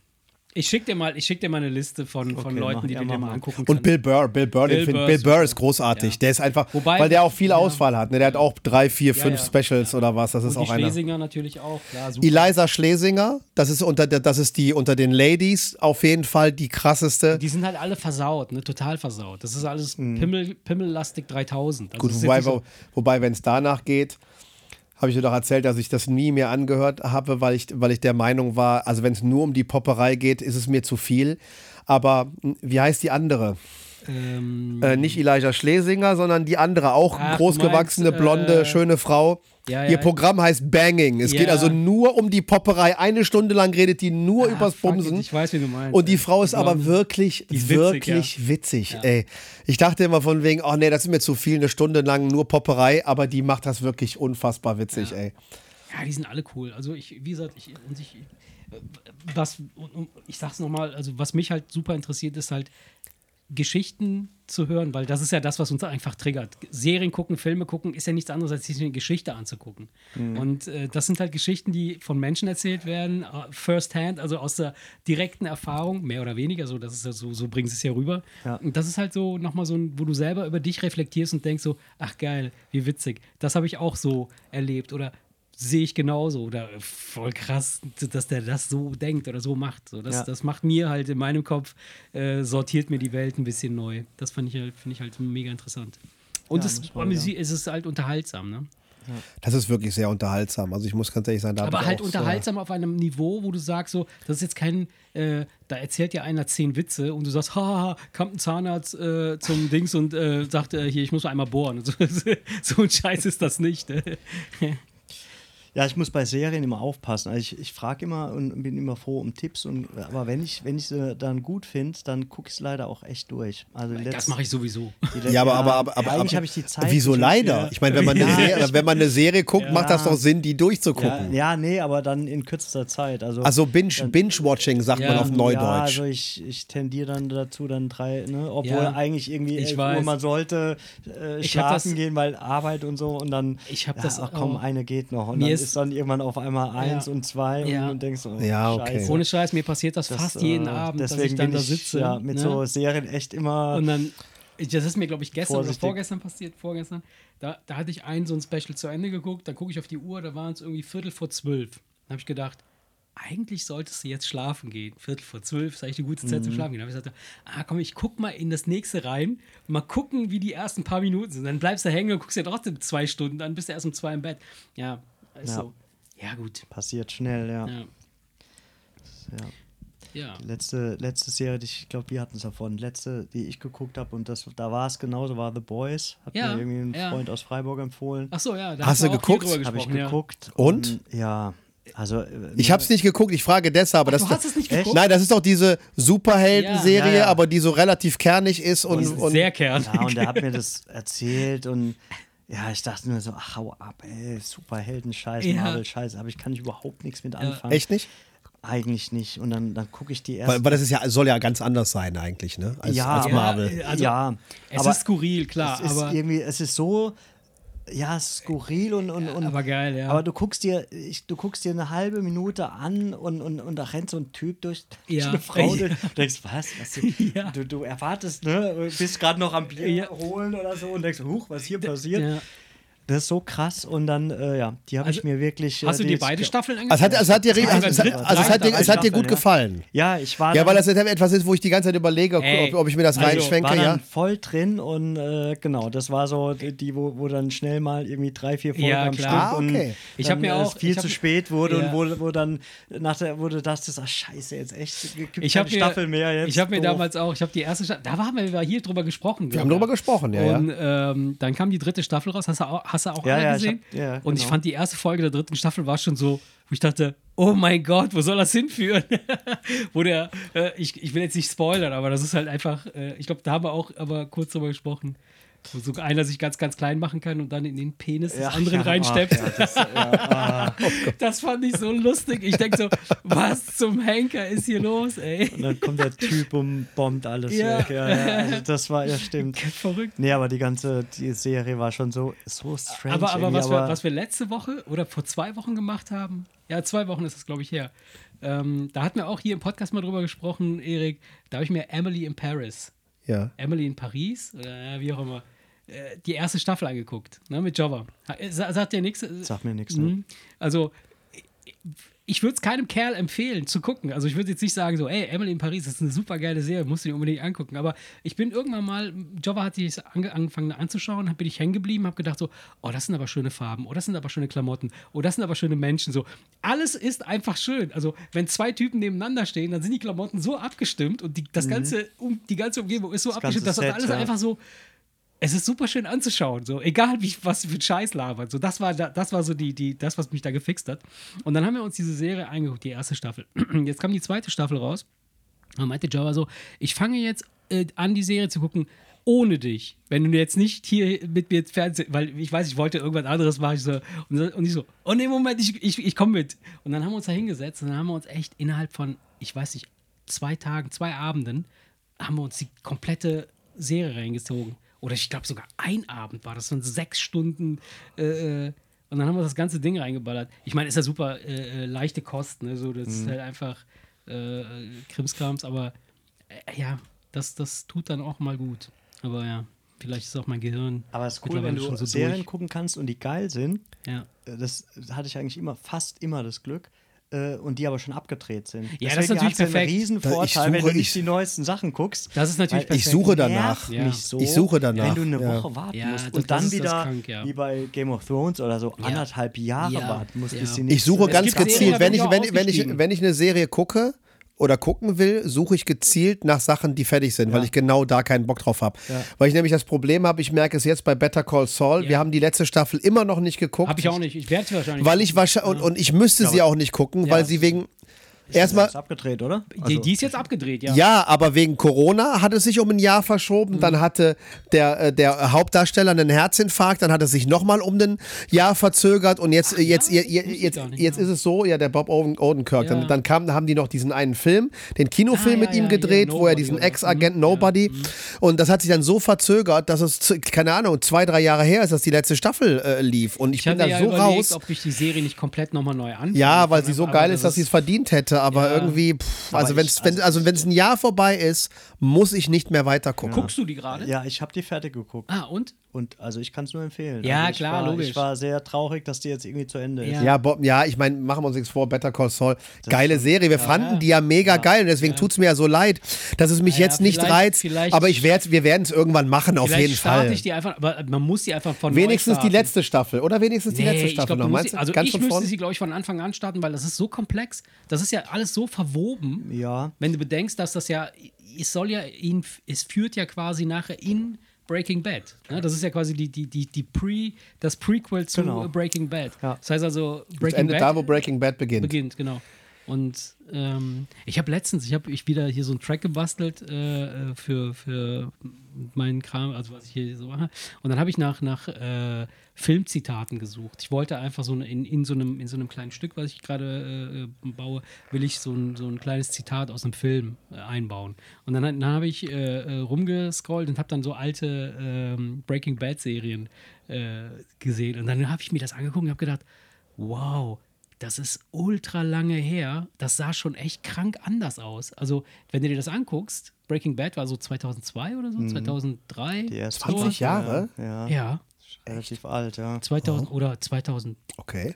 Ich schicke dir mal, dir mal eine Liste von, von okay, Leuten, die du dir mal angucken. Und Bill Burr, Bill Burr, Bill, Burr, Bill Burr ist großartig. Ja. Der ist einfach, Wobei, weil der auch viel ja. Auswahl hat. Ne? Der hat auch drei, vier, ja, fünf Specials oder was. Das ist Und auch einer. Schlesinger natürlich auch. Klar, Eliza Schlesinger, das ist unter das ist die unter den Ladies auf jeden Fall die krasseste. Die sind halt alle versaut, ne? total versaut. Das ist alles mhm. Pimmel, Pimmellastig 3000. Also Gut, wobei, so wobei wenn es danach geht habe ich dir doch erzählt, dass ich das nie mehr angehört habe, weil ich, weil ich der Meinung war, also wenn es nur um die Popperei geht, ist es mir zu viel. Aber hm, wie heißt die andere? Ähm, äh, nicht Elijah Schlesinger, sondern die andere, auch Ach, großgewachsene, meinst, blonde, äh, schöne Frau. Ja, ja, Ihr Programm heißt Banging. Es ja. geht also nur um die Popperei. Eine Stunde lang redet die nur ah, übers Bumsen. Ich weiß, wie du meinst. Und die Frau ist aber wirklich, ist wirklich witzig. witzig ey. Ich dachte immer von wegen, oh nee, das ist mir zu viel, eine Stunde lang nur Popperei, aber die macht das wirklich unfassbar witzig, ey. Ja, die sind alle cool. Also ich, wie gesagt, ich, ich was, ich sag's nochmal, also was mich halt super interessiert, ist halt, Geschichten zu hören, weil das ist ja das, was uns einfach triggert. Serien gucken, Filme gucken, ist ja nichts anderes, als sich eine Geschichte anzugucken. Mhm. Und äh, das sind halt Geschichten, die von Menschen erzählt werden, uh, first hand, also aus der direkten Erfahrung, mehr oder weniger, so, das ist ja so, so bringen sie es ja rüber. Ja. Und das ist halt so nochmal so ein, wo du selber über dich reflektierst und denkst so, ach geil, wie witzig, das habe ich auch so erlebt. Oder sehe ich genauso oder voll krass, dass der das so denkt oder so macht. So, das, ja. das macht mir halt in meinem Kopf, äh, sortiert mir die Welt ein bisschen neu. Das fand ich, halt, finde ich halt mega interessant. Und ja, es, ja. es ist halt unterhaltsam, ne? Das ist wirklich sehr unterhaltsam. Also ich muss ganz ehrlich sagen, da Aber halt unterhaltsam auf einem Niveau, wo du sagst, so, das ist jetzt kein, äh, da erzählt ja einer zehn Witze und du sagst, haha, kommt ein Zahnarzt äh, zum Dings und äh, sagt, äh, hier, ich muss einmal bohren. So, so ein Scheiß ist das nicht. Ne? Ja, ich muss bei Serien immer aufpassen. Also ich, ich frage immer und bin immer froh um Tipps. Und, aber wenn ich, wenn ich sie dann gut finde, dann gucke ich es leider auch echt durch. Also das mache ich sowieso. ja, aber, aber, aber, aber eigentlich habe ich die Zeit. Wieso leider? Ich meine, wenn, man ja. Serie, wenn man eine Serie guckt, ja. macht das doch Sinn, die durchzugucken. Ja, ja, nee, aber dann in kürzester Zeit. Also, also Binge-Watching Binge sagt man auf Neudeutsch. Ja, also ich, ich tendiere dann dazu, dann drei, ne? obwohl eigentlich irgendwie ich weiß. man sollte äh, schlafen gehen, weil Arbeit und so und dann, ich habe das ach komm, eine geht noch. Und dann ist dann irgendwann auf einmal eins ja. und zwei ja. und denkst oh, ja, okay. Scheiße. Ohne Scheiß, mir passiert das, das fast jeden äh, Abend, dass ich dann da sitze. Ich, ja, mit ne? so Serien echt immer. Und dann, das ist mir, glaube ich, gestern vorsichtig. oder vorgestern passiert, vorgestern. Da, da hatte ich ein so ein Special zu Ende geguckt, dann gucke ich auf die Uhr, da waren es irgendwie Viertel vor zwölf. Dann habe ich gedacht, eigentlich solltest du jetzt schlafen gehen. Viertel vor zwölf ist eigentlich eine gute Zeit mhm. zum Schlafen gehen. Da habe ich gesagt, ah komm, ich guck mal in das nächste rein, mal gucken, wie die ersten paar Minuten sind. Dann bleibst du hängen und guckst dir trotzdem zwei Stunden, dann bist du erst um zwei im Bett. Ja, ist ja. Ja, gut. Passiert schnell, ja. Ja. ja. ja. Die letzte, letzte Serie, die ich glaube, wir hatten es davon. Letzte, die ich geguckt habe und das, da war es genauso, war The Boys. Hat ja, mir irgendwie ein ja. Freund aus Freiburg empfohlen. Ach so, ja. Hast du geguckt? Habe ich geguckt. Und? und ja. Also, äh, ich habe es nicht geguckt, ich frage deshalb. Ach, das du hast es nicht geguckt? Nein, das ist doch diese Superhelden-Serie, ja, ja, ja. aber die so relativ kernig ist. Und, und sehr kernig. Ja, und er hat mir das erzählt und ja, ich dachte mir so, ach, hau ab, ey, Superhelden-Scheiß, ja. Marvel-Scheiß, aber ich kann ich überhaupt nichts mit anfangen. Echt nicht? Eigentlich nicht. Und dann, dann gucke ich die erste. Weil, weil das ist ja, soll ja ganz anders sein eigentlich, ne? Als, Ja, als Marvel. Also, ja, Es aber ist skurril, klar, es ist aber, irgendwie, es ist so, ja, skurril und, und, und aber geil, ja. Aber du guckst dir, ich, du guckst dir eine halbe Minute an und, und, und da rennt so ein Typ durch, durch Ja. eine Frau durch. Du denkst, was? was Ja. du, du erwartest, ne? Bist gerade noch am Bier Ja. holen oder so und denkst, huch, was hier passiert? Das ist so krass und dann, äh, ja, die habe Also, ich mir wirklich. Hast äh, du die dir beide Staffeln Also es hat, dir, also, es hat- also es hat dir, dritte es hat dir gut ja. gefallen. Ja, ich war. Ja, weil das etwas ist, wo ich die ganze Zeit überlege, Ey, ob, ob ich mir das also, reinschwenke, war dann ja. voll drin und äh, genau, das war so die, wo, wo dann schnell mal irgendwie drei, vier Folgen Ja, am. Stück Ah, und okay. Ich dann, hab mir äh, auch- es viel zu spät wurde Ja. und wo, wo dann nach der, wo du dachtest, ach scheiße, jetzt echt, gibt Ich keine habe mir, Staffel mehr jetzt. ich hab mir damals auch, ich habe die erste Staffel, da haben wir hier drüber gesprochen. Wir haben drüber gesprochen, ja, ja. Und ähm, dann kam die dritte Staffel raus. Hast du auch, hast du auch Ja, alle ja, ich gesehen? hab- ja, Und ich genau. fand die erste Folge der dritten Staffel war schon so, wo ich dachte, oh mein Gott, wo soll das hinführen? wo der, äh, ich, ich will jetzt nicht spoilern, aber das ist halt einfach, äh, ich glaube, da haben wir auch aber kurz drüber gesprochen. Wo so einer sich ganz, ganz klein machen kann und dann in den Penis des Ja, anderen ja, reinsteppt. ja, das, ah. Das fand ich so lustig. Ich denke so, was zum Henker ist hier los, ey? Und dann kommt der Typ und bombt alles Ja. weg. Ja, also das war, ja, stimmt. Verrückt. Nee, aber die ganze die Serie war schon so, so strange. Aber, aber, was, wir, aber was wir letzte Woche oder vor zwei Wochen gemacht haben, ja, zwei Wochen ist es, glaube ich, her. Ähm, da hatten wir auch hier im Podcast mal drüber gesprochen, Erik. Da habe ich mir Emily in Paris, ja. Emily in Paris, oder äh, wie auch immer, äh, die erste Staffel angeguckt, ne, mit Jobber. Äh, sa- Sagt dir nichts? Sagt mir nichts, ne? Mhm. Also, ich würde es keinem Kerl empfehlen zu gucken. Also ich würde jetzt nicht sagen so, ey, Emily in Paris, das ist eine super geile Serie, musst du dir unbedingt angucken. Aber ich bin irgendwann mal, Jova hat sich ange angefangen anzuschauen, bin ich hängen geblieben, habe gedacht so, oh, das sind aber schöne Farben, oh, das sind aber schöne Klamotten, oh, das sind aber schöne Menschen. So, alles ist einfach schön. Also wenn zwei Typen nebeneinander stehen, dann sind die Klamotten so abgestimmt und die, das ganze, um, die ganze Umgebung ist so ganze abgestimmt, dass das alles ja. einfach so es ist super schön anzuschauen, so egal wie was für Scheiß labert. So das war da, das war so die die das was mich da gefixt hat. Und dann haben wir uns diese Serie eingeguckt, die erste Staffel. Jetzt kam die zweite Staffel raus. Und meinte Java so, ich fange jetzt äh, an die Serie zu gucken ohne dich. Wenn du jetzt nicht hier mit mir Fernsehen, weil ich weiß, ich wollte irgendwas anderes machen. Ich so, und, und ich so, oh nee, Moment, ich, ich, ich komme mit. Und dann haben wir uns da hingesetzt und dann haben wir uns echt innerhalb von, ich weiß nicht, zwei Tagen, zwei Abenden, haben wir uns die komplette Serie reingezogen. Oder ich glaube sogar ein Abend war das, so sechs Stunden. Äh, äh, und dann haben wir das ganze Ding reingeballert. Ich meine, ist ja super äh, äh, leichte Kost, ne? So, das ist halt einfach äh, äh, Krimskrams, aber ja, das, das tut dann auch mal gut. Aber ja, vielleicht ist auch mein Gehirn. Aber es ist cool, wenn du schon so Serien durch. gucken kannst und die geil sind. Ja. Das hatte ich eigentlich immer, fast immer das Glück. Äh, Und die aber schon abgedreht sind. Ja, das ist natürlich perfekt. einen riesen ich Vorteil, wenn du nicht ich- die neuesten Sachen guckst. Das ist natürlich Weil Ich perfekt. suche danach. Ja. so, Ich suche danach, Wenn du eine ja. Woche warten Ja, musst und dann wieder, krank, ja. wie bei Game of Thrones oder so, anderthalb Jahre Ja. warten musst, Ja. bis die Ich nächste- suche Es ganz gezielt, wenn ich, ich wenn, wenn, ich, wenn ich eine Serie gucke oder gucken will, suche ich gezielt nach Sachen, die fertig sind, weil ich genau da keinen Bock drauf habe. Ja. Weil ich nämlich das Problem habe, ich merke es jetzt bei Better Call Saul, Ja. wir haben die letzte Staffel immer noch nicht geguckt. Habe ich auch nicht. Ich werde es wahrscheinlich. Weil ich wahrscheinlich, und, und ich müsste sie auch nicht gucken, weil sie wegen, erstmal, Ist abgedreht, oder? die, Also- die ist jetzt abgedreht, ja. ja, aber wegen Corona hat es sich um ein Jahr verschoben. Mhm. Dann hatte der, äh, der Hauptdarsteller einen Herzinfarkt. Dann hat es sich nochmal um ein Jahr verzögert. Und jetzt, jetzt, ja? ihr, ihr, Wusste ich jetzt, gar nicht, jetzt ja. ist es so, ja, der Bob Oden- Odenkirk. Ja. Dann, dann kam, haben die noch diesen einen Film, den Kinofilm Ah, ja, mit ihm ja, gedreht, ja, wo er diesen oder- Ex-Agent Mhm, ja, Nobody. Und das hat sich dann so verzögert, dass es, keine Ahnung, zwei, drei Jahre her ist, dass die letzte Staffel äh, lief. Und ich, Ich bin da ja so überlegt, raus. ob ich die Serie nicht komplett nochmal neu anfange. Ja, weil sie so geil ist, dass sie es verdient hätte. Aber Ja. irgendwie, pff, Aber also wenn es wenn, also wenn's ein Jahr vorbei ist, muss ich nicht mehr weiter gucken. Guckst du die gerade? Ja, ich habe die fertig geguckt. Ah, und? Und also ich kann es nur empfehlen. Ja, also klar, war, logisch. Ich war sehr traurig, dass die jetzt irgendwie zu Ende ist. Ja. Ja, Bob, ja, ich meine, machen wir uns nichts vor, Better Call Saul, geile Serie. Wir fanden ja. die ja mega geil und deswegen tut es mir ja so leid, dass es mich Ja, jetzt nicht reizt. aber ich werd, wir werden es irgendwann machen, auf jeden Fall. ich die einfach, aber man muss die einfach von Wenigstens neu die letzte Staffel oder wenigstens die Nee, letzte ich Staffel glaub, noch. du musst Meinst du? also Ganz ich müsste sie, glaube ich, von Anfang an starten, weil das ist so komplex. Das ist ja alles so verwoben. Ja. Wenn du bedenkst, dass das ja, es soll ja ihn, es führt ja quasi nachher in Breaking Bad. Ne? Das ist ja quasi die, die, die, die Pre, das Prequel zu Genau. Breaking Bad. Ja. Das heißt also, Breaking endet Bad da, wo Breaking Bad beginnt. beginnt, genau. Und ähm, ich habe letztens, ich habe ich wieder hier so einen Track gebastelt äh, äh, für, für meinen Kram, also was ich hier so mache. Und dann habe ich nach, nach äh, Filmzitaten gesucht. Ich wollte einfach so in, in, so, einem, in so einem kleinen Stück, was ich gerade äh, baue, will ich so ein, so ein kleines Zitat aus einem Film äh, einbauen. Und dann, dann habe ich äh, rumgescrollt und habe dann so alte ähm, Breaking Bad Serien gesehen. Und dann habe ich mir das angeguckt und habe gedacht, wow, das ist ultra lange her. Das sah schon echt krank anders aus. Also, wenn du dir das anguckst, Breaking Bad war so 2002 oder so, mhm. 2003. Die ersten 20 Jahre? Ja. ja. Relativ alt, ja. 2000 oh. oder 2008. Okay.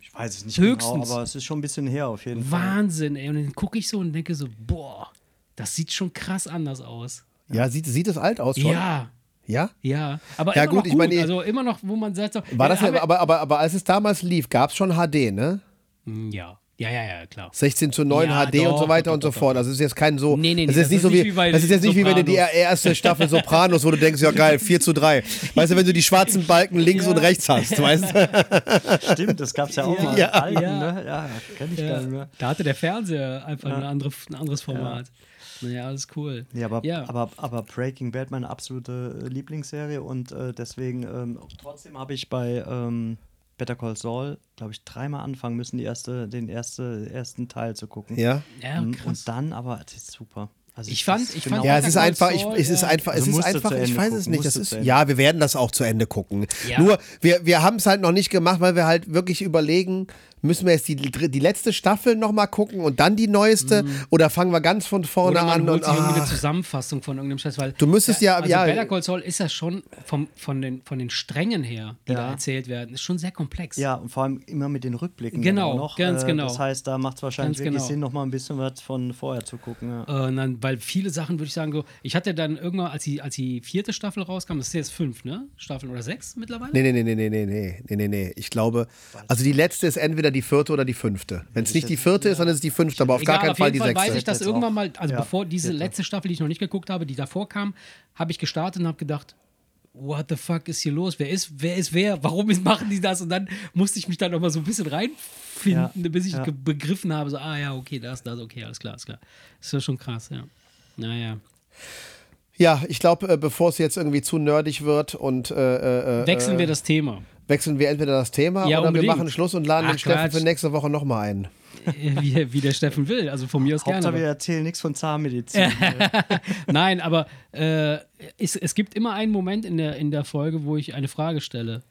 Ich weiß es nicht Höchstens. genau, aber es ist schon ein bisschen her auf jeden Fall. Wahnsinn, ey. Und dann gucke ich so und denke so, boah, das sieht schon krass anders aus. Ja, sieht, sieht es alt aus schon? Ja, ja? Ja, aber ja, immer gut, noch ich meine, also immer noch, wo man sagt, so, war das, aber, aber, aber, aber als es damals lief, gab es schon HD, ne? Hm, ja. Ja, ja, ja, klar. 16 zu 9 ja, HD doch, und so weiter doch, und so doch, fort. Also es ist jetzt kein so. Nee, nee, nee, das ist nicht so wie, wie das ist jetzt nicht wie wenn du die erste Staffel Sopranos, wo du denkst, ja geil, 4 zu 3. Weißt du, wenn du die schwarzen Balken links ja. und rechts hast, weißt du? Stimmt, das gab es ja auch mal. Ja, Alten, ja. Ne? ja kenn ich gar nicht mehr. Da hatte der Fernseher einfach eine andere, ein anderes Format. Naja, alles cool. Ja, aber, ja. aber, aber Breaking Bad meine absolute äh, Lieblingsserie und äh, deswegen ähm, trotzdem habe ich bei ähm, Better Call Saul, glaube ich, dreimal anfangen müssen, die erste, den erste, ersten Teil zu gucken. Ja. ja mhm. krass. Und dann, aber es ist super. Also ich fand, ich fand ja, es ist einfach, ich, es ist einfach, es ist einfach, ich weiß es nicht. Das ist, ja, wir werden das auch zu Ende gucken. Ja. Nur, wir, wir haben es halt noch nicht gemacht, weil wir halt wirklich überlegen, müssen wir jetzt die, die letzte Staffel nochmal gucken und dann die neueste? Mhm. Oder fangen wir ganz von vorne Oder man an? und irgendwie eine. Zusammenfassung von irgendeinem Scheiß, weil du müsstest ja, also ja. Better Call Saul ist ja schon vom, von, den, von den Strängen her, die ja. da erzählt werden, ist schon sehr komplex. Ja, und vor allem immer mit den Rückblicken. Genau, noch. ganz äh, genau. Das heißt, da macht es wahrscheinlich ganz wirklich genau. Sinn, nochmal ein bisschen was von vorher zu gucken. Ja. Äh, dann, weil viele Sachen würde ich sagen, so, ich hatte dann irgendwann, als die, als die vierte Staffel rauskam, das ist jetzt fünf, ne? Staffeln oder sechs mittlerweile? Nee, nee, nee, nee, nee, nee, nee, nee, nee. Ich glaube, also die letzte ist entweder die vierte oder die fünfte. Wenn es nicht die vierte ist, dann ist es die fünfte, aber auf Egal, gar keinen auf Fall die Fall sechste. weiß ich, dass irgendwann mal, also ja, bevor diese letzte Staffel, die ich noch nicht geguckt habe, die davor kam, habe ich gestartet und habe gedacht, what the fuck ist hier los? Wer ist, wer ist wer? Warum machen die das? Und dann musste ich mich da noch mal so ein bisschen reinfinden, ja, bis ich ja. begriffen habe, so, ah ja, okay, das, das, okay, alles klar, alles klar. Das ist ja schon krass, ja. Naja. Ja, ich glaube, äh, bevor es jetzt irgendwie zu nerdig wird und äh, äh, Wechseln wir das Thema wechseln wir entweder das Thema ja, oder unbedingt. wir machen Schluss und laden Ach, den Steffen für nächste Woche nochmal ein. Wie, wie, der Steffen will, also von mir aus Hauptsache, gerne. wir erzählen nichts von Zahnmedizin. Nein, aber äh, es, es gibt immer einen Moment in der, in der Folge, wo ich eine Frage stelle.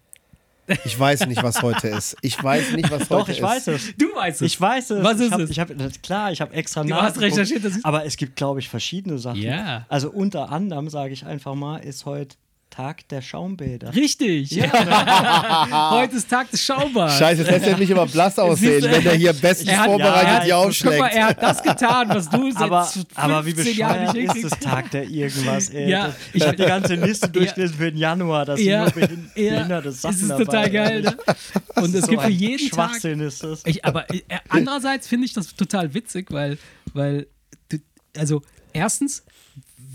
Ich weiß nicht, was heute ist. Ich weiß nicht, was heute ist. Doch, ich weiß es. Du weißt es. Ich weiß es. Was ist ich hab, es? Ich hab, klar, ich habe extra Du hast recherchiert. Das ist aber es gibt, glaube ich, verschiedene Sachen. Ja. Also unter anderem, sage ich einfach mal, ist heute Tag der Schaumbäder. Richtig. Ja. Heute ist Tag des Schaumbads. Scheiße, das lässt ja nicht immer blass aussehen, wenn er hier bestens er hat, vorbereitet ja, hier aufschlägt. Guck mal, er hat das getan, was du seit aber, 15 aber wie Jahren nicht ist es Tag der irgendwas, ey. Ja. Ich habe die ganze Liste durchgelesen für den Januar, das ja. sind nur behinderte Sachen Das ist total geil, ne? Und es so gibt für jeden Schwachsinn Tag... ist das. Ich, aber äh, andererseits finde ich das total witzig, weil, weil also erstens,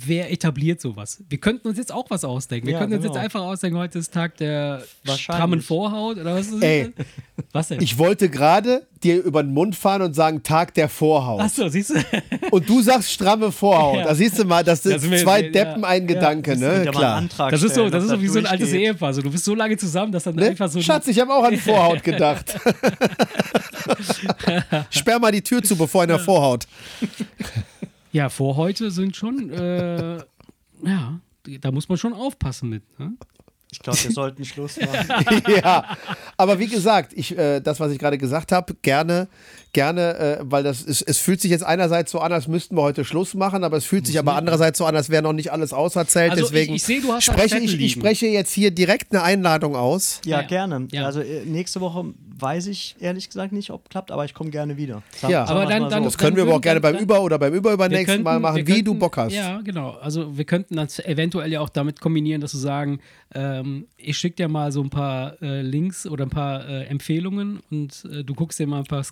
wer etabliert sowas? Wir könnten uns jetzt auch was ausdenken. Wir Ja, könnten uns genau. jetzt einfach ausdenken, heute ist Tag der strammen Vorhaut oder was ist das? Ey. Was denn? Ich wollte gerade dir über den Mund fahren und sagen Tag der Vorhaut. Achso, siehst du? Und du sagst stramme Vorhaut. Ja. Da siehst du mal, das sind Da sind wir- zwei ja, Deppen ein. Gedanke, ne? Klar. Antrag Das ist so, das ist so wie so ein altes. Ehepaar. So, du bist so lange zusammen, dass dann Ne? einfach so. Schatz, ich habe auch an Vorhaut gedacht. Sperr mal die Tür zu, bevor einer Vorhaut. Ja, Vorhäute sind schon, äh, ja, da muss man schon aufpassen mit. Ne? Ich glaube, wir sollten Schluss machen. ja, aber wie gesagt, ich, äh, das, was ich gerade gesagt habe, gerne, gerne, äh, weil das ist, es fühlt sich jetzt einerseits so an, als müssten wir heute Schluss machen, aber es fühlt sich aber andererseits so an, als wäre noch nicht alles auserzählt. Also Deswegen ich, ich sehe, du hast spreche ich, ich spreche jetzt hier direkt eine Einladung aus. Ja, Ja. gerne. Ja. Also äh, nächste Woche weiß ich ehrlich gesagt nicht, ob klappt, aber ich komme gerne wieder. Sag, Ja. Aber dann- mal dann- so. Das können wir aber auch gerne beim dann- Über- oder beim Überübernächsten Mal könnten- machen, wir wie du könnten- Bock hast. Ja, genau. Also wir könnten das eventuell ja auch damit kombinieren, dass wir sagen, ähm, ich schicke dir mal so ein paar äh, Links oder ein paar äh, Empfehlungen und äh, du guckst dir mal ein paar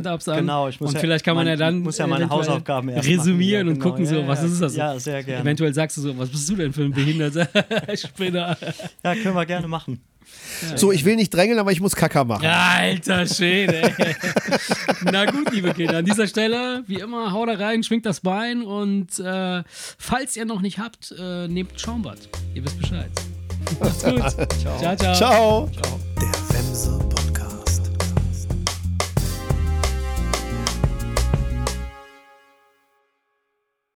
Stand-ups an. Genau, ich muss Und ja, vielleicht kann man mein, ja dann. muss ja meine äh, Hausaufgaben erst Resümieren ja, genau. und gucken, so, was ist das? Ja, sehr gerne. Eventuell sagst du so, was bist du denn für ein behinderter Spinner? Ja, können wir gerne machen. So, ich will nicht drängeln, aber ich muss Kacker machen. Alter Schäde. Na gut, liebe Kinder, an dieser Stelle, wie immer, haut da rein, schwingt das Bein und äh, falls ihr noch nicht habt, äh, nehmt Schaumbad. Ihr wisst Bescheid. Macht's gut. ciao. Ciao, ciao. ciao. Der Wemse